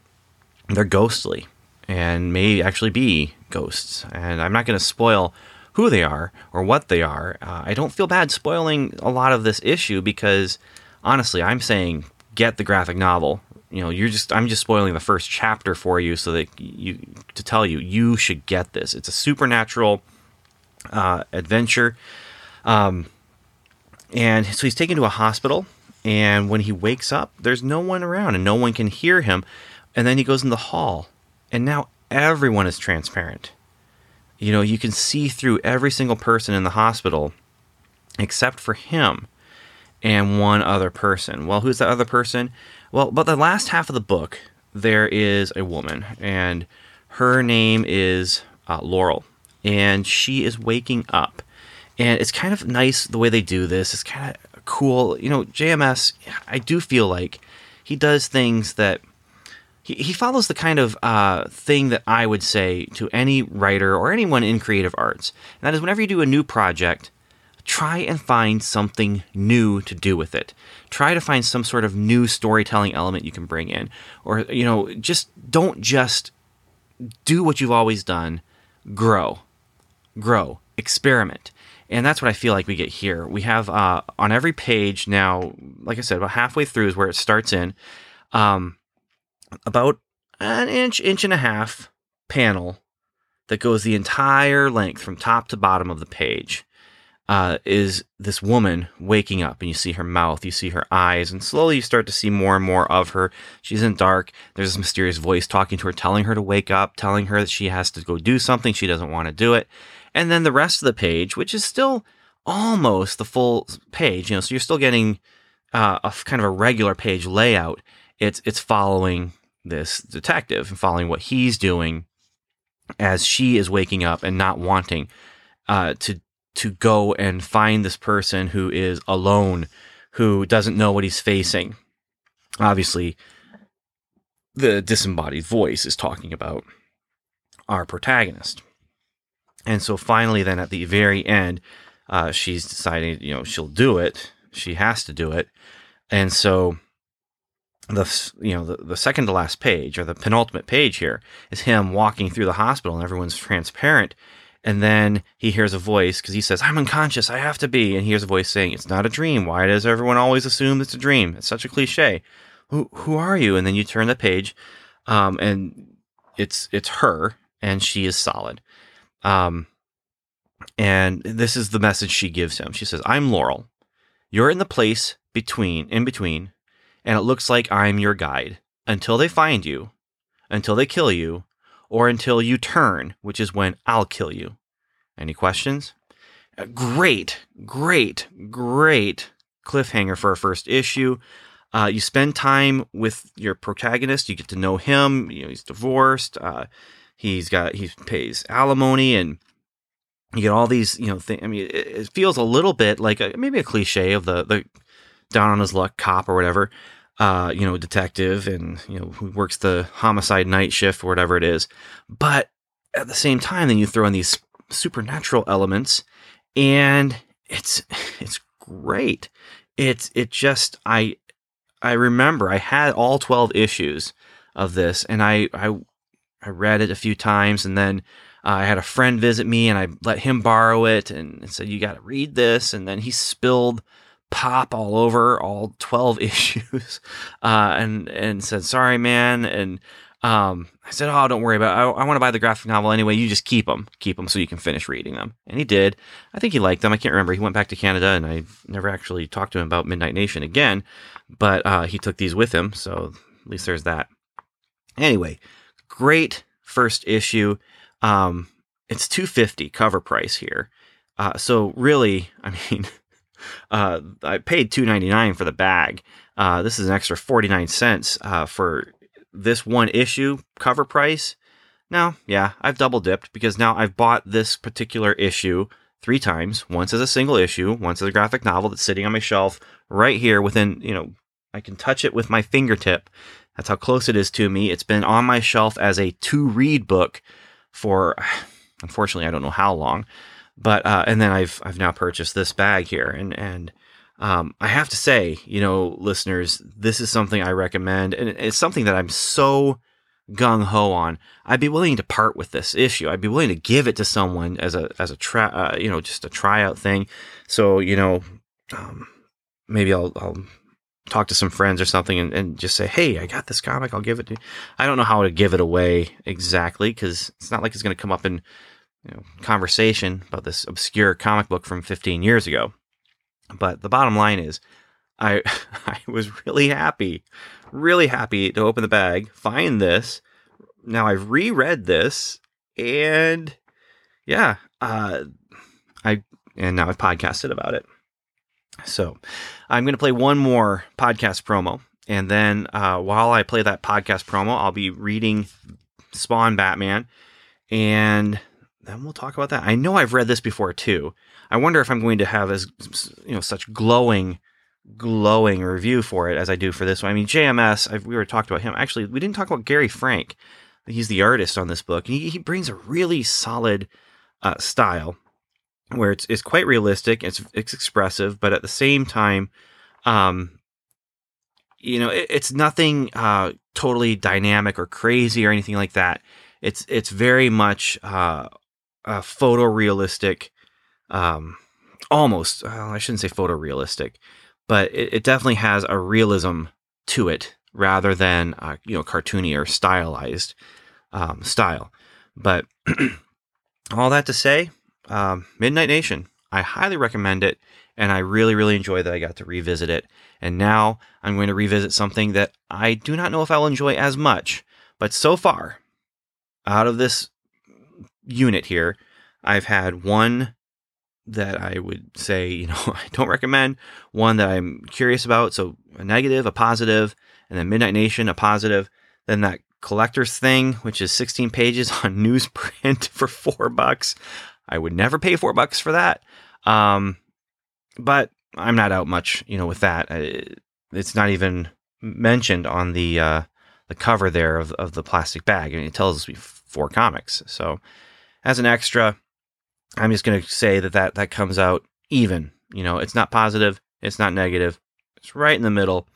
they're ghostly and may actually be ghosts. And I'm not going to spoil who they are or what they are. Uh, I don't feel bad spoiling a lot of this issue because honestly, I'm saying get the graphic novel. You know, you're just I'm just spoiling the first chapter for you so that you to tell you you should get this. It's a supernatural uh, adventure. Um, and so he's taken to a hospital, and when he wakes up, there's no one around, and no one can hear him. And then he goes in the hall, and now everyone is transparent. You know, you can see through every single person in the hospital except for him and one other person. Well, who's that other person? Well, but the last half of the book, there is a woman, and her name is uh, Laurel, and she is waking up. And it's kind of nice the way they do this. It's kind of cool. You know, JMS, I do feel like he does things that he, he follows the kind of uh, thing that I would say to any writer or anyone in creative arts. And that is whenever you do a new project, try and find something new to do with it. Try to find some sort of new storytelling element you can bring in. Or, you know, just don't just do what you've always done, grow, grow, experiment. And that's what I feel like we get here. We have uh, on every page now, like I said, about halfway through is where it starts in, um, about an inch, inch and a half panel that goes the entire length from top to bottom of the page uh, is this woman waking up, and you see her mouth, you see her eyes, and slowly you start to see more and more of her. She's in dark. There's this mysterious voice talking to her, telling her to wake up, telling her that she has to go do something. She doesn't want to do it. And then the rest of the page, which is still almost the full page, you know, so you're still getting uh, a kind of a regular page layout. It's it's following this detective and following what he's doing as she is waking up and not wanting uh, to to go and find this person who is alone, who doesn't know what he's facing. Obviously, the disembodied voice is talking about our protagonist. And so finally, then at the very end, uh, she's deciding, you know, she'll do it. She has to do it. And so the you know the, the second to last page or the penultimate page here is him walking through the hospital and everyone's transparent and then he hears a voice because he says, I'm unconscious. I have to be. And he hears a voice saying, It's not a dream. Why does everyone always assume it's a dream? It's such a cliche. Who, who are you? And then you turn the page um, and it's, it's her and she is solid. Um, and this is the message she gives him. She says, I'm Laurel. You're in the place between, in between, and it looks like I'm your guide until they find you, until they kill you, or until you turn, which is when I'll kill you. Any questions? Great, great, great cliffhanger for a first issue. Uh, you spend time with your protagonist. You get to know him. You know he's divorced. Uh, he's got he pays alimony, and you get all these you know. I mean, it, it, feels a little bit like a, maybe a cliche of the the down on his luck cop or whatever uh, you know, detective and, you know, who works the homicide night shift or whatever it is. But at the same time, then you throw in these supernatural elements and it's, (sighs) it's great. It's, it just, I, I remember I had all 12 issues of this and I, I, I read it a few times and then uh, I had a friend visit me and I let him borrow it and said, you got to read this. And then he spilled pop all over all 12 (laughs) issues uh, and and said sorry man and um, I said oh don't worry about it. I, I want to buy the graphic novel anyway you just keep them keep them so you can finish reading them and he did. I think he liked them I can't remember. He went back to Canada and I never actually talked to him about Midnight Nation again but uh, he took these with him so at least there's that. Anyway great first issue. Um, it's 250 cover price here. Uh, so really (laughs) I mean uh, I paid two ninety nine for the bag. Uh, this is an extra forty nine cents uh, for this one issue cover price. Now, yeah, I've double dipped because now I've bought this particular issue three times. Once as a single issue, once as a graphic novel that's sitting on my shelf right here within, you know, I can touch it with my fingertip. That's how close it is to me. It's been on my shelf as a to read book for, (sighs) unfortunately, I don't know how long. But uh, and then I've I've now purchased this bag here, and and um, I have to say, you know, listeners, this is something I recommend, and it's something that I'm so gung ho on. I'd be willing to part with this issue. I'd be willing to give it to someone as a as a try, uh, you know, just a tryout thing. So you know, um, maybe I'll I'll talk to some friends or something and, and just say, hey, I got this comic. I'll give it to. You. I don't know how to give it away exactly because it's not like it's going to come up in you know, conversation about this obscure comic book from 15 years ago. But the bottom line is, I (laughs) I was really happy, really happy to open the bag, find this. Now I've reread this, and yeah, uh, I and now I've podcasted about it. So I'm going to play one more podcast promo, and then uh, while I play that podcast promo, I'll be reading Spawn Batman, and then we'll talk about that. I know I've read this before too. I wonder if I'm going to have as you know such glowing, glowing review for it as I do for this one. I mean, JMS. I've, we were talked about him. Actually, we didn't talk about Gary Frank. He's the artist on this book. He, he brings a really solid uh, style where it's it's quite realistic. It's it's expressive, but at the same time, um, you know, it, it's nothing uh, totally dynamic or crazy or anything like that It's it's very much uh, a photorealistic, um, almost. Well, I shouldn't say photorealistic, but it, it definitely has a realism to it rather than uh, you know cartoony or stylized um, style. But (clears throat) all that to say, um, Midnight Nation, I highly recommend it, and I really really enjoy that I got to revisit it. And now I'm going to revisit something that I do not know if I'll enjoy as much, but so far, out of this unit here, I've had one that I would say, you know, (laughs) I don't recommend, one that I'm curious about. So a negative, a positive, and then Midnight Nation, a positive. Then that collector's thing, which is 16 pages (laughs) on newsprint (laughs) for four bucks. I would never pay four bucks for that. Um, but I'm not out much, you know, with that. It's not even mentioned on the uh, the cover there of, of the plastic bag. I mean, it tells us we four comics. So as an extra, I'm just going to say that, that that comes out even. You know, it's not positive, it's not negative, it's right in the middle.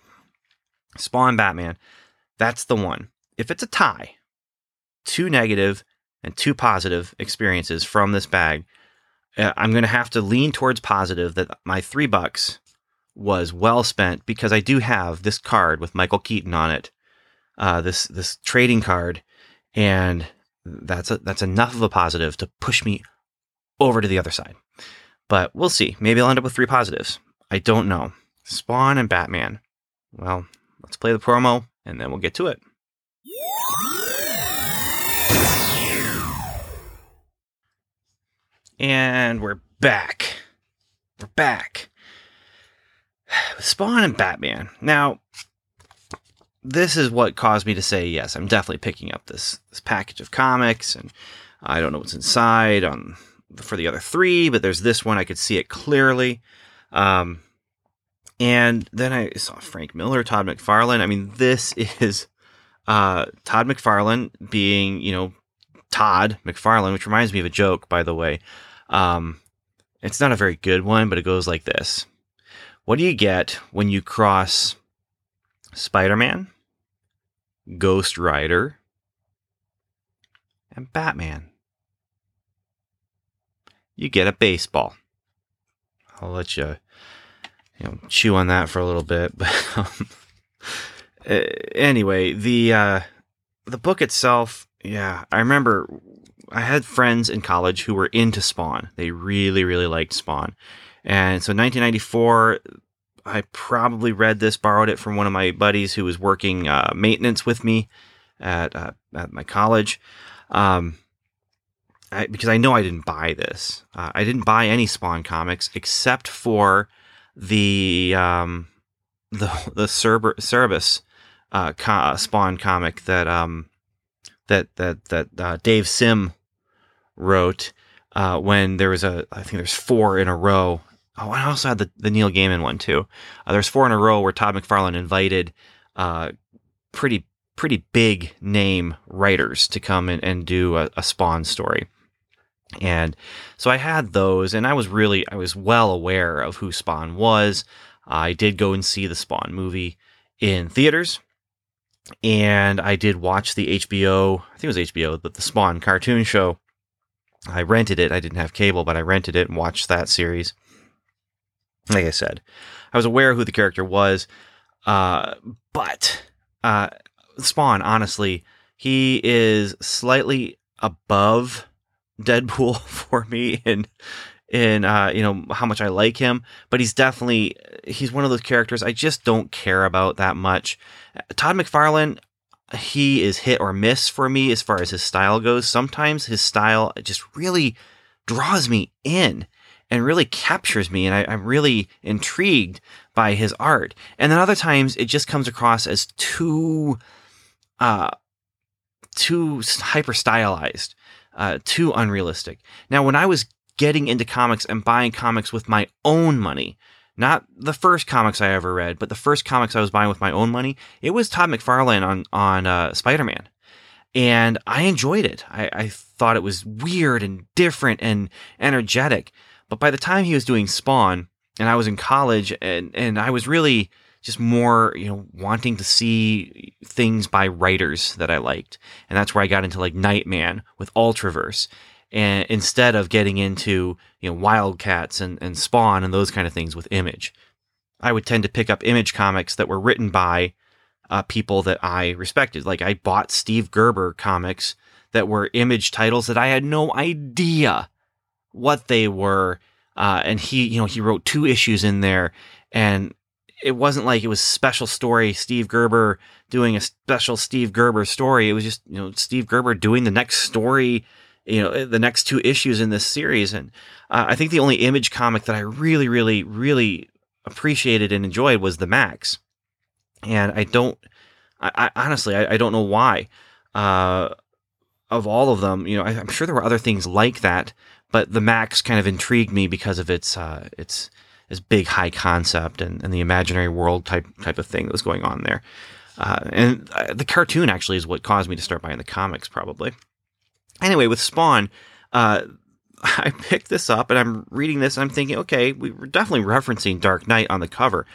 Spawn Batman, that's the one. If it's a tie, two negative and two positive experiences from this bag, uh, I'm going to have to lean towards positive that my three bucks was well spent because I do have this card with Michael Keaton on it, uh, this this trading card, and that's a, that's enough of a positive to push me over to the other side. But we'll see. Maybe I'll end up with three positives. I don't know. Spawn and Batman. Well, let's play the promo and then we'll get to it. And we're back. We're back. (sighs) Spawn and Batman. Now, this is what caused me to say yes. I'm definitely picking up this this package of comics, and I don't know what's inside on for the other three, but there's this one I could see it clearly. Um, and then I saw Frank Miller, Todd McFarlane. I mean, this is uh, Todd McFarlane being, you know, Todd McFarlane, which reminds me of a joke, by the way. Um, it's not a very good one, but it goes like this What do you get when you cross Spider Man, Ghost Rider, and Batman? You get a baseball. I'll let you, you know, chew on that for a little bit, (laughs) but um, anyway, the uh, the book itself, yeah, I remember I had friends in college who were into Spawn. They really, really liked Spawn. And so 1994, I probably read this, borrowed it from one of my buddies who was working uh, maintenance with me at, uh, at my college. Um, I, because I know I didn't buy this. Uh, I didn't buy any Spawn comics except for the um, (laughs) the the Cerber- Cerebus uh, co- Spawn comic that um, that that that uh, Dave Sim wrote uh, when there was a I think there's four in a row. Oh, I also had the, the Neil Gaiman one too. Uh, there's four in a row where Todd McFarlane invited uh, pretty pretty big name writers to come in and do a, a Spawn story. And so I had those, and I was really I was well aware of who Spawn was. I did go and see the Spawn movie in theaters, and I did watch the HBO. I think it was HBO, but the Spawn cartoon show I rented it. I didn't have cable, but I rented it and watched that series. Like I said, I was aware who the character was, uh, but uh, Spawn, honestly, he is slightly above Deadpool (laughs) for me in in uh, you know how much I like him, but he's definitely he's one of those characters I just don't care about that much. Todd McFarlane, he is hit or miss for me as far as his style goes. Sometimes his style just really draws me in and really captures me, and I, am really intrigued by his art. And then other times it just comes across as too, uh, too hyper stylized, uh, too unrealistic. Now, when I was getting into comics and buying comics with my own money, not the first comics I ever read, but the first comics I was buying with my own money. It was Todd McFarlane on on uh, Spider Man, and I enjoyed it. I, I thought it was weird and different and energetic. But by the time he was doing Spawn, and I was in college, and and I was really just more, you know, wanting to see things by writers that I liked. And that's where I got into like Night Man with Ultraverse. And instead of getting into, you know, Wildcats and, and Spawn and those kind of things with Image, I would tend to pick up Image comics that were written by uh, people that I respected. Like I bought Steve Gerber comics that were Image titles that I had no idea what they were. Uh, and he, you know, he wrote two issues in there, and it wasn't like it was special story Steve Gerber doing a special Steve Gerber story. It was just you know Steve Gerber doing the next story, you know, the next two issues in this series. And uh, I think the only Image comic that I really, really, really appreciated and enjoyed was the Maxx. And I don't, I, I honestly, I, I, don't know why. Uh, of all of them, you know, I, am sure there were other things like that, but the Maxx kind of intrigued me because of its uh, its big high concept and, and the imaginary world type type of thing that was going on there. Uh, and uh, the cartoon actually is what caused me to start buying the comics, probably. Anyway, with Spawn, uh, (laughs) I picked this up and I'm reading this and I'm thinking, okay, we are definitely referencing Dark Knight on the cover.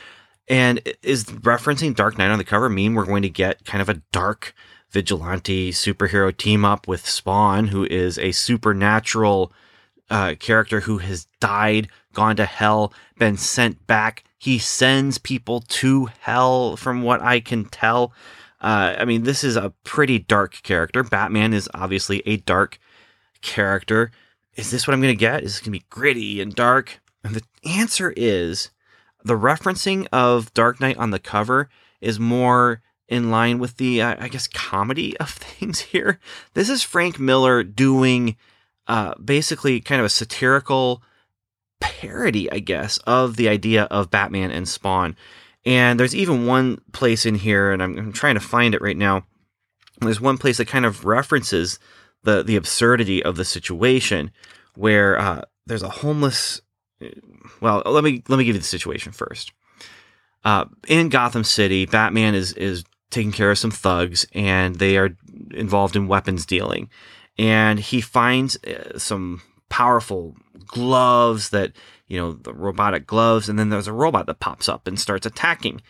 And is referencing Dark Knight on the cover mean we're going to get kind of a dark vigilante superhero team up with Spawn, who is a supernatural uh, character who has died, gone to hell, been sent back. He sends people to hell, from what I can tell. Uh, I mean, this is a pretty dark character. Batman is obviously a dark character. Is this what I'm going to get? Is this going to be gritty and dark? And the answer is the referencing of Dark Knight on the cover is more in line with the, uh, I guess, comedy of (laughs) things here. This is Frank Miller doing uh, basically kind of a satirical parody, I guess, of the idea of Batman and Spawn. And there's even one place in here, and I'm, I'm trying to find it right now. There's one place that kind of references the the absurdity of the situation, where uh, there's a homeless. Well, let me let me give you the situation first. Uh, in Gotham City, Batman is is taking care of some thugs, and they are involved in weapons dealing and he finds uh, some powerful gloves that you know the robotic gloves and then there's a robot that pops up and starts attacking.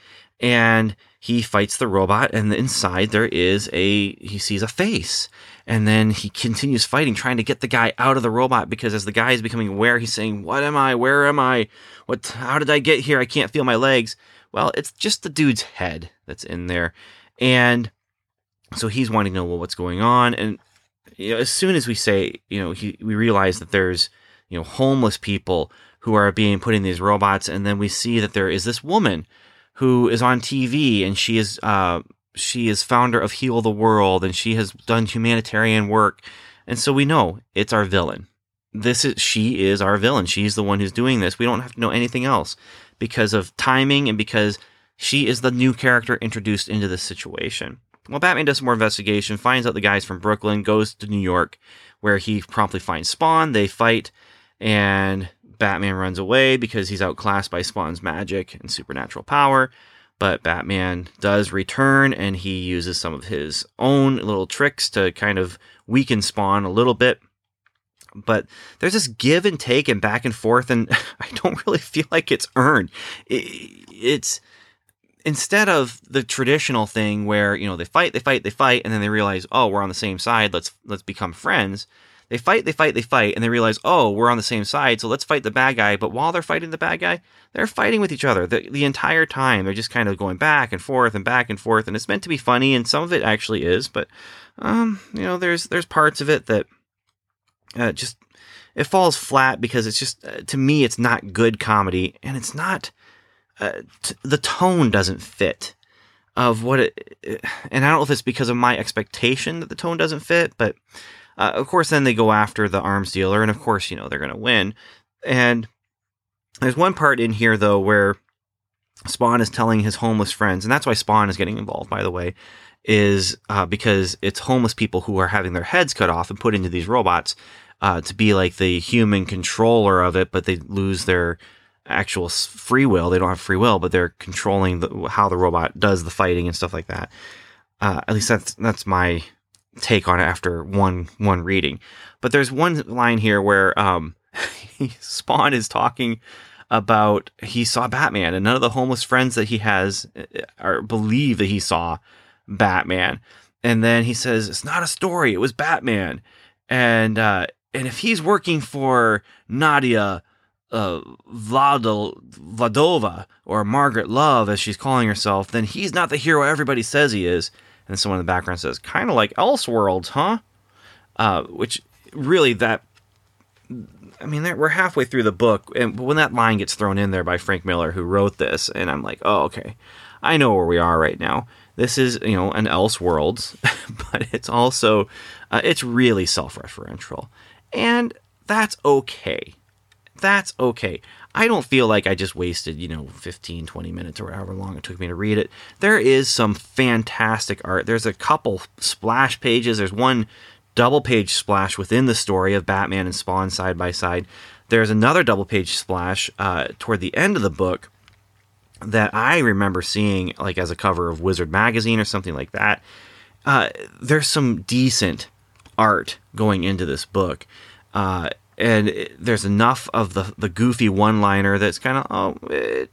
And he fights the robot and inside there is a he sees a face. And then he continues fighting trying to get the guy out of the robot because as the guy is becoming aware he's saying what am i? Where am i? What how did i get here? I can't feel my legs. Well it's just the dude's head that's in there. And so he's wanting to know well, what's going on? And you know, as soon as we say, you know, he, we realize that there's, you know, homeless people who are being put in these robots, and then we see that there is this woman who is on TV, and she is, uh, she is founder of Heal the World, and she has done humanitarian work, and so we know it's our villain. This is she is our villain. She's the one who's doing this. We don't have to know anything else because of timing and because she is the new character introduced into this situation. Well, Batman does some more investigation, finds out the guy's from Brooklyn, goes to New York, where he promptly finds Spawn. They fight, and Batman runs away because he's outclassed by Spawn's magic and supernatural power. But Batman does return, and he uses some of his own little tricks to kind of weaken Spawn a little bit. But there's this give and take and back and forth, and (laughs) I don't really feel like it's earned. It's instead of the traditional thing where you know they fight they fight they fight and then they realize oh we're on the same side let's let's become friends. They fight they fight they fight and they realize oh we're on the same side so let's fight the bad guy. But while they're fighting the bad guy they're fighting with each other. The, the entire time they're just kind of going back and forth and back and forth and it's meant to be funny and some of it actually is but um you know there's there's parts of it that uh, just it falls flat because it's just uh, to me it's not good comedy and it's not uh, t- the tone doesn't fit of what it, and I don't know if it's because of my expectation that the tone doesn't fit, but uh, of course then they go after the arms dealer, and of course you know they're going to win. And there's one part in here though where Spawn is telling his homeless friends, and that's why Spawn is getting involved, by the way, is uh, because it's homeless people who are having their heads cut off and put into these robots uh, to be like the human controller of it, but they lose their actual free will. They don't have free will, but they're controlling the, how the robot does the fighting and stuff like that. Uh, at least that's that's my take on it after one one reading. But there's one line here where um, (laughs) Spawn is talking about he saw Batman, and none of the homeless friends that he has uh, are believe that he saw Batman. And then he says, "It's not a story; it was Batman." And uh, and if he's working for Nadia uh, Vladil, Vladova or Margaret Love, as she's calling herself, then he's not the hero everybody says he is. And someone in the background says, kind of like Elseworlds, huh? Uh, which really that. I mean, we're halfway through the book, and when that line gets thrown in there by Frank Miller, who wrote this, and I'm like, oh, okay, I know where we are right now. This is, you know, an Elseworlds, (laughs) but it's also, uh, it's really self-referential, and that's okay that's okay. I don't feel like I just wasted, you know, 15, 20 minutes or however long it took me to read it. There is some fantastic art. There's a couple splash pages. There's one double page splash within the story of Batman and Spawn side by side. There's another double page splash uh, toward the end of the book that I remember seeing, like as a cover of Wizard magazine or something like that. Uh, there's some decent art going into this book. Uh, and it, there's enough of the the goofy one liner that's kind of oh it,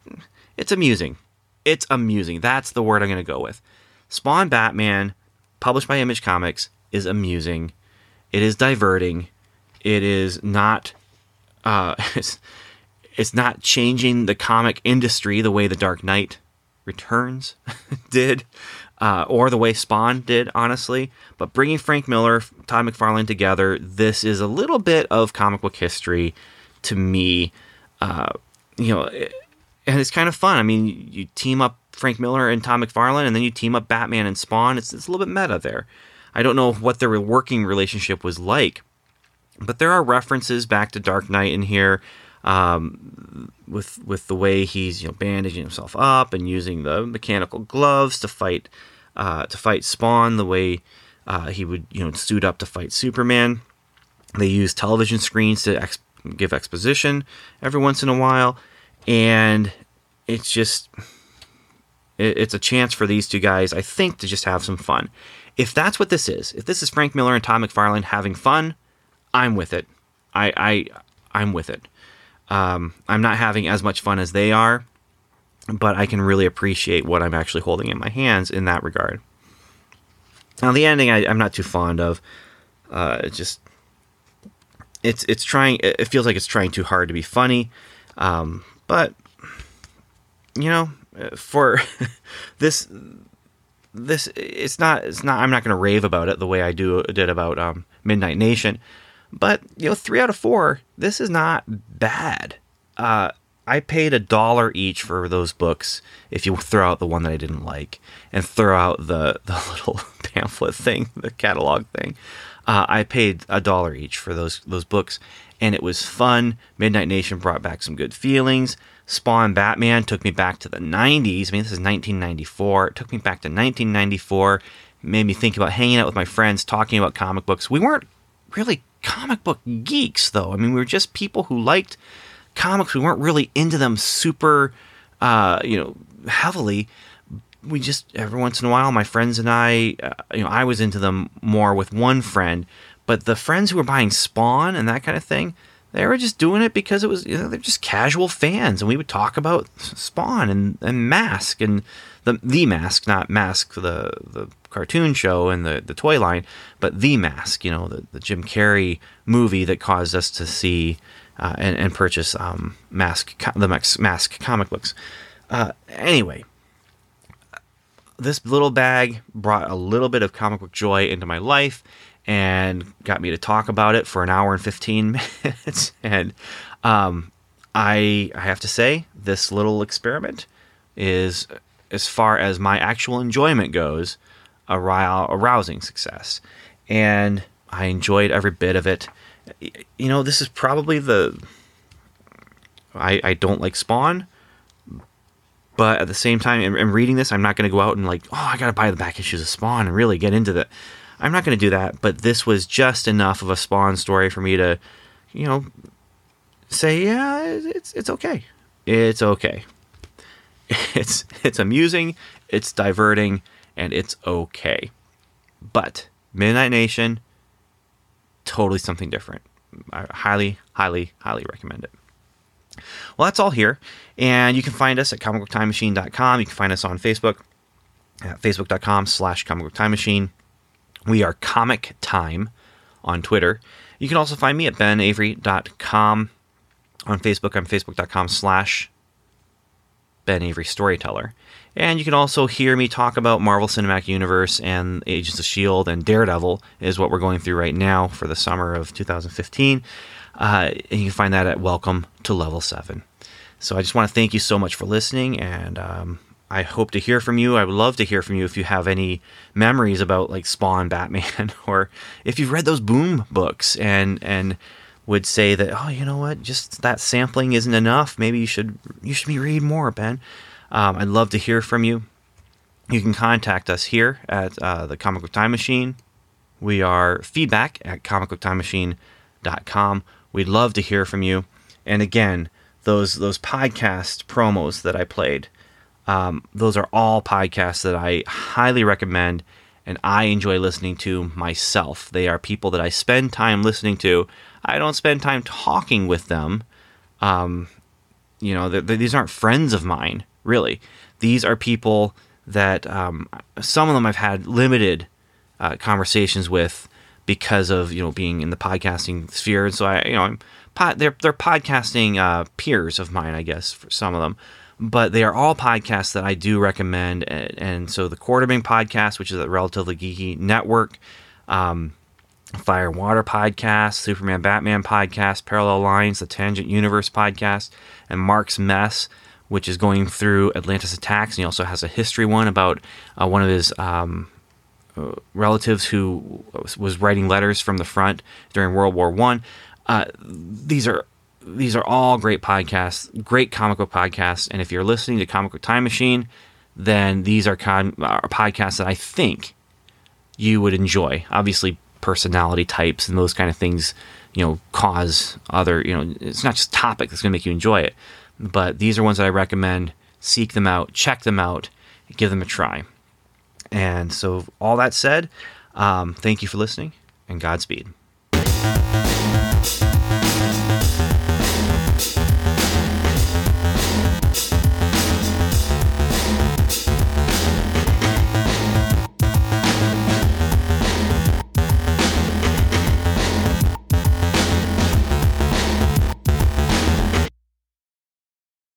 it's amusing. It's amusing. That's the word i'm going to go with. Spawn batman published by image comics is amusing. It is diverting. It is not uh (laughs) it's, it's not changing the comic industry the way the dark knight returns (laughs) did uh, or the way Spawn did, honestly. But bringing Frank Miller, Todd McFarlane together, this is a little bit of comic book history to me. Uh, you know, and it's kind of fun. I mean, you team up Frank Miller and Todd McFarlane, and then you team up Batman and Spawn. It's, it's a little bit meta there. I don't know what their working relationship was like, but there are references back to Dark Knight in here. Um, with with the way he's you know bandaging himself up and using the mechanical gloves to fight uh, to fight Spawn, the way uh, he would you know suit up to fight Superman. They use television screens to ex- give exposition every once in a while, and it's just it, it's a chance for these two guys, I think, to just have some fun. If that's what this is, if this is Frank Miller and Tom McFarlane having fun, I'm with it. I, I I'm with it. Um, I'm not having as much fun as they are, but I can really appreciate what I'm actually holding in my hands in that regard. Now, the ending I, am not too fond of. Uh, it just it's it's trying. It feels like it's trying too hard to be funny, um, but you know, for (laughs) this this it's not it's not I'm not going to rave about it the way I do did about um, Midnight Nation but you know, three out of four, this is not bad. Uh, I paid a dollar each for those books. If you throw out the one that I didn't like and throw out the the (laughs) little pamphlet thing, the catalog thing, uh, I paid a dollar each for those those books, and it was fun. Midnight Nation brought back some good feelings. Spawn Batman took me back to the 90s. I mean, this is 1994. It took me back to 1994. Made me think about hanging out with my friends, talking about comic books. We weren't really comic book geeks, though. I mean, we were just people who liked comics. We weren't really into them super, uh, you know, heavily. We just every once in a while, my friends and I, uh, you know, I was into them more with one friend, but the friends who were buying Spawn and that kind of thing, they were just doing it because it was you know they're just casual fans, and we would talk about Spawn and, and Mask and the the Mask, not Mask the the cartoon show and the, the toy line, but The Mask, you know, the, the Jim Carrey movie that caused us to see uh, and, and, purchase um, Mask, the Mask, comic books. Uh, anyway, this little bag brought a little bit of comic book joy into my life and got me to talk about it for an hour and 15 (laughs) minutes. and um, I, I have to say, this little experiment is, as far as my actual enjoyment goes, a rousing success. And I enjoyed every bit of it. You know, this is probably the. I, I don't like Spawn, but at the same time, in, in reading this, I'm not going to go out and like, oh, I got to buy the back issues of Spawn and really get into that. I'm not going to do that, but this was just enough of a Spawn story for me to, you know, say, yeah, it's it's okay. It's okay. (laughs) It's it's amusing, it's diverting, and it's okay. But Midnight Nation, totally something different. I highly, highly, highly recommend it. Well, that's all here. And you can find us at comicbooktimemachine.com. You can find us on Facebook at facebook.com slash comicbooktimemachine. We are Comic Time on Twitter. You can also find me at benavery.com. On Facebook, I'm facebook.com slash Ben Avery Storyteller. And you can also hear me talk about Marvel Cinematic Universe and Agents of S.H.I.E.L.D. and Daredevil, is what we're going through right now for the summer of 2015. Uh, and you can find that at Welcome to Level 7. So I just want to thank you so much for listening, and um, I hope to hear from you. I would love to hear from you if you have any memories about like Spawn, Batman, (laughs) or if you've read those Boom books and and would say that oh you know what just that sampling isn't enough. Maybe you should you should be read more, Ben. Um, I'd love to hear from you. You can contact us here at uh, the Comic Book Time Machine. We are feedback at comicbooktimemachine.com. We'd love to hear from you. And again, those those podcast promos that I played, um, those are all podcasts that I highly recommend and I enjoy listening to myself. They are people that I spend time listening to. I don't spend time talking with them. Um, you know, these aren't friends of mine, really. These are people that um, some of them I've had limited uh, conversations with because of you know being in the podcasting sphere, and so I you know I'm they're they're podcasting uh, peers of mine, I guess, for some of them. But they are all podcasts that I do recommend, and, so the Quarter Bin podcast, which is a relatively geeky network, um, Fire and Water podcast, Superman Batman podcast, Parallel Lines, the Tangent Universe podcast, and Mark's Mess, which is going through Atlantis attacks, and he also has a history one about uh, one of his um, uh, relatives who was writing letters from the front during World War One. Uh, these are these are all great podcasts, great comic book podcasts. And if you're listening to Comic Book Time Machine, then these are, con- are podcasts that I think you would enjoy. Obviously, personality types and those kind of things, you know, cause other, you know, it's not just topic that's going to make you enjoy it. But these are ones that I recommend. Seek them out, check them out, give them a try. And so, all that said, um, thank you for listening and Godspeed.